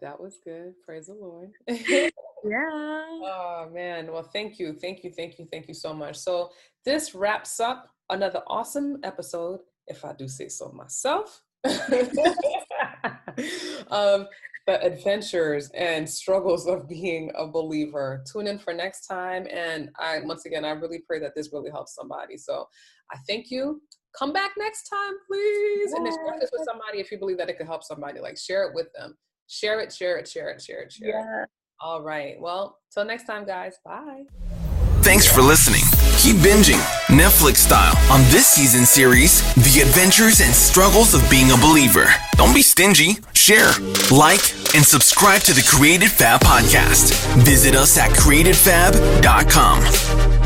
that was good. Praise the Lord. (laughs) yeah. Oh man. Well, thank you. Thank you. Thank you. Thank you so much. So this wraps up another awesome episode, if I do say so myself. (laughs) um, the adventures and struggles of being a believer. Tune in for next time. And I, once again, I really pray that this really helps somebody. So I thank you. Come back next time, please. And share this with somebody if you believe that it could help somebody. Like share it with them. Share it, share it, share it, share it, share yeah. it. All right. Well, till next time, guys. Bye. Thanks for listening. Keep binging, Netflix style, on this season series The Adventures and Struggles of Being a Believer. Don't be stingy. Share, like, and subscribe to the Creative Fab podcast. Visit us at createdfab.com.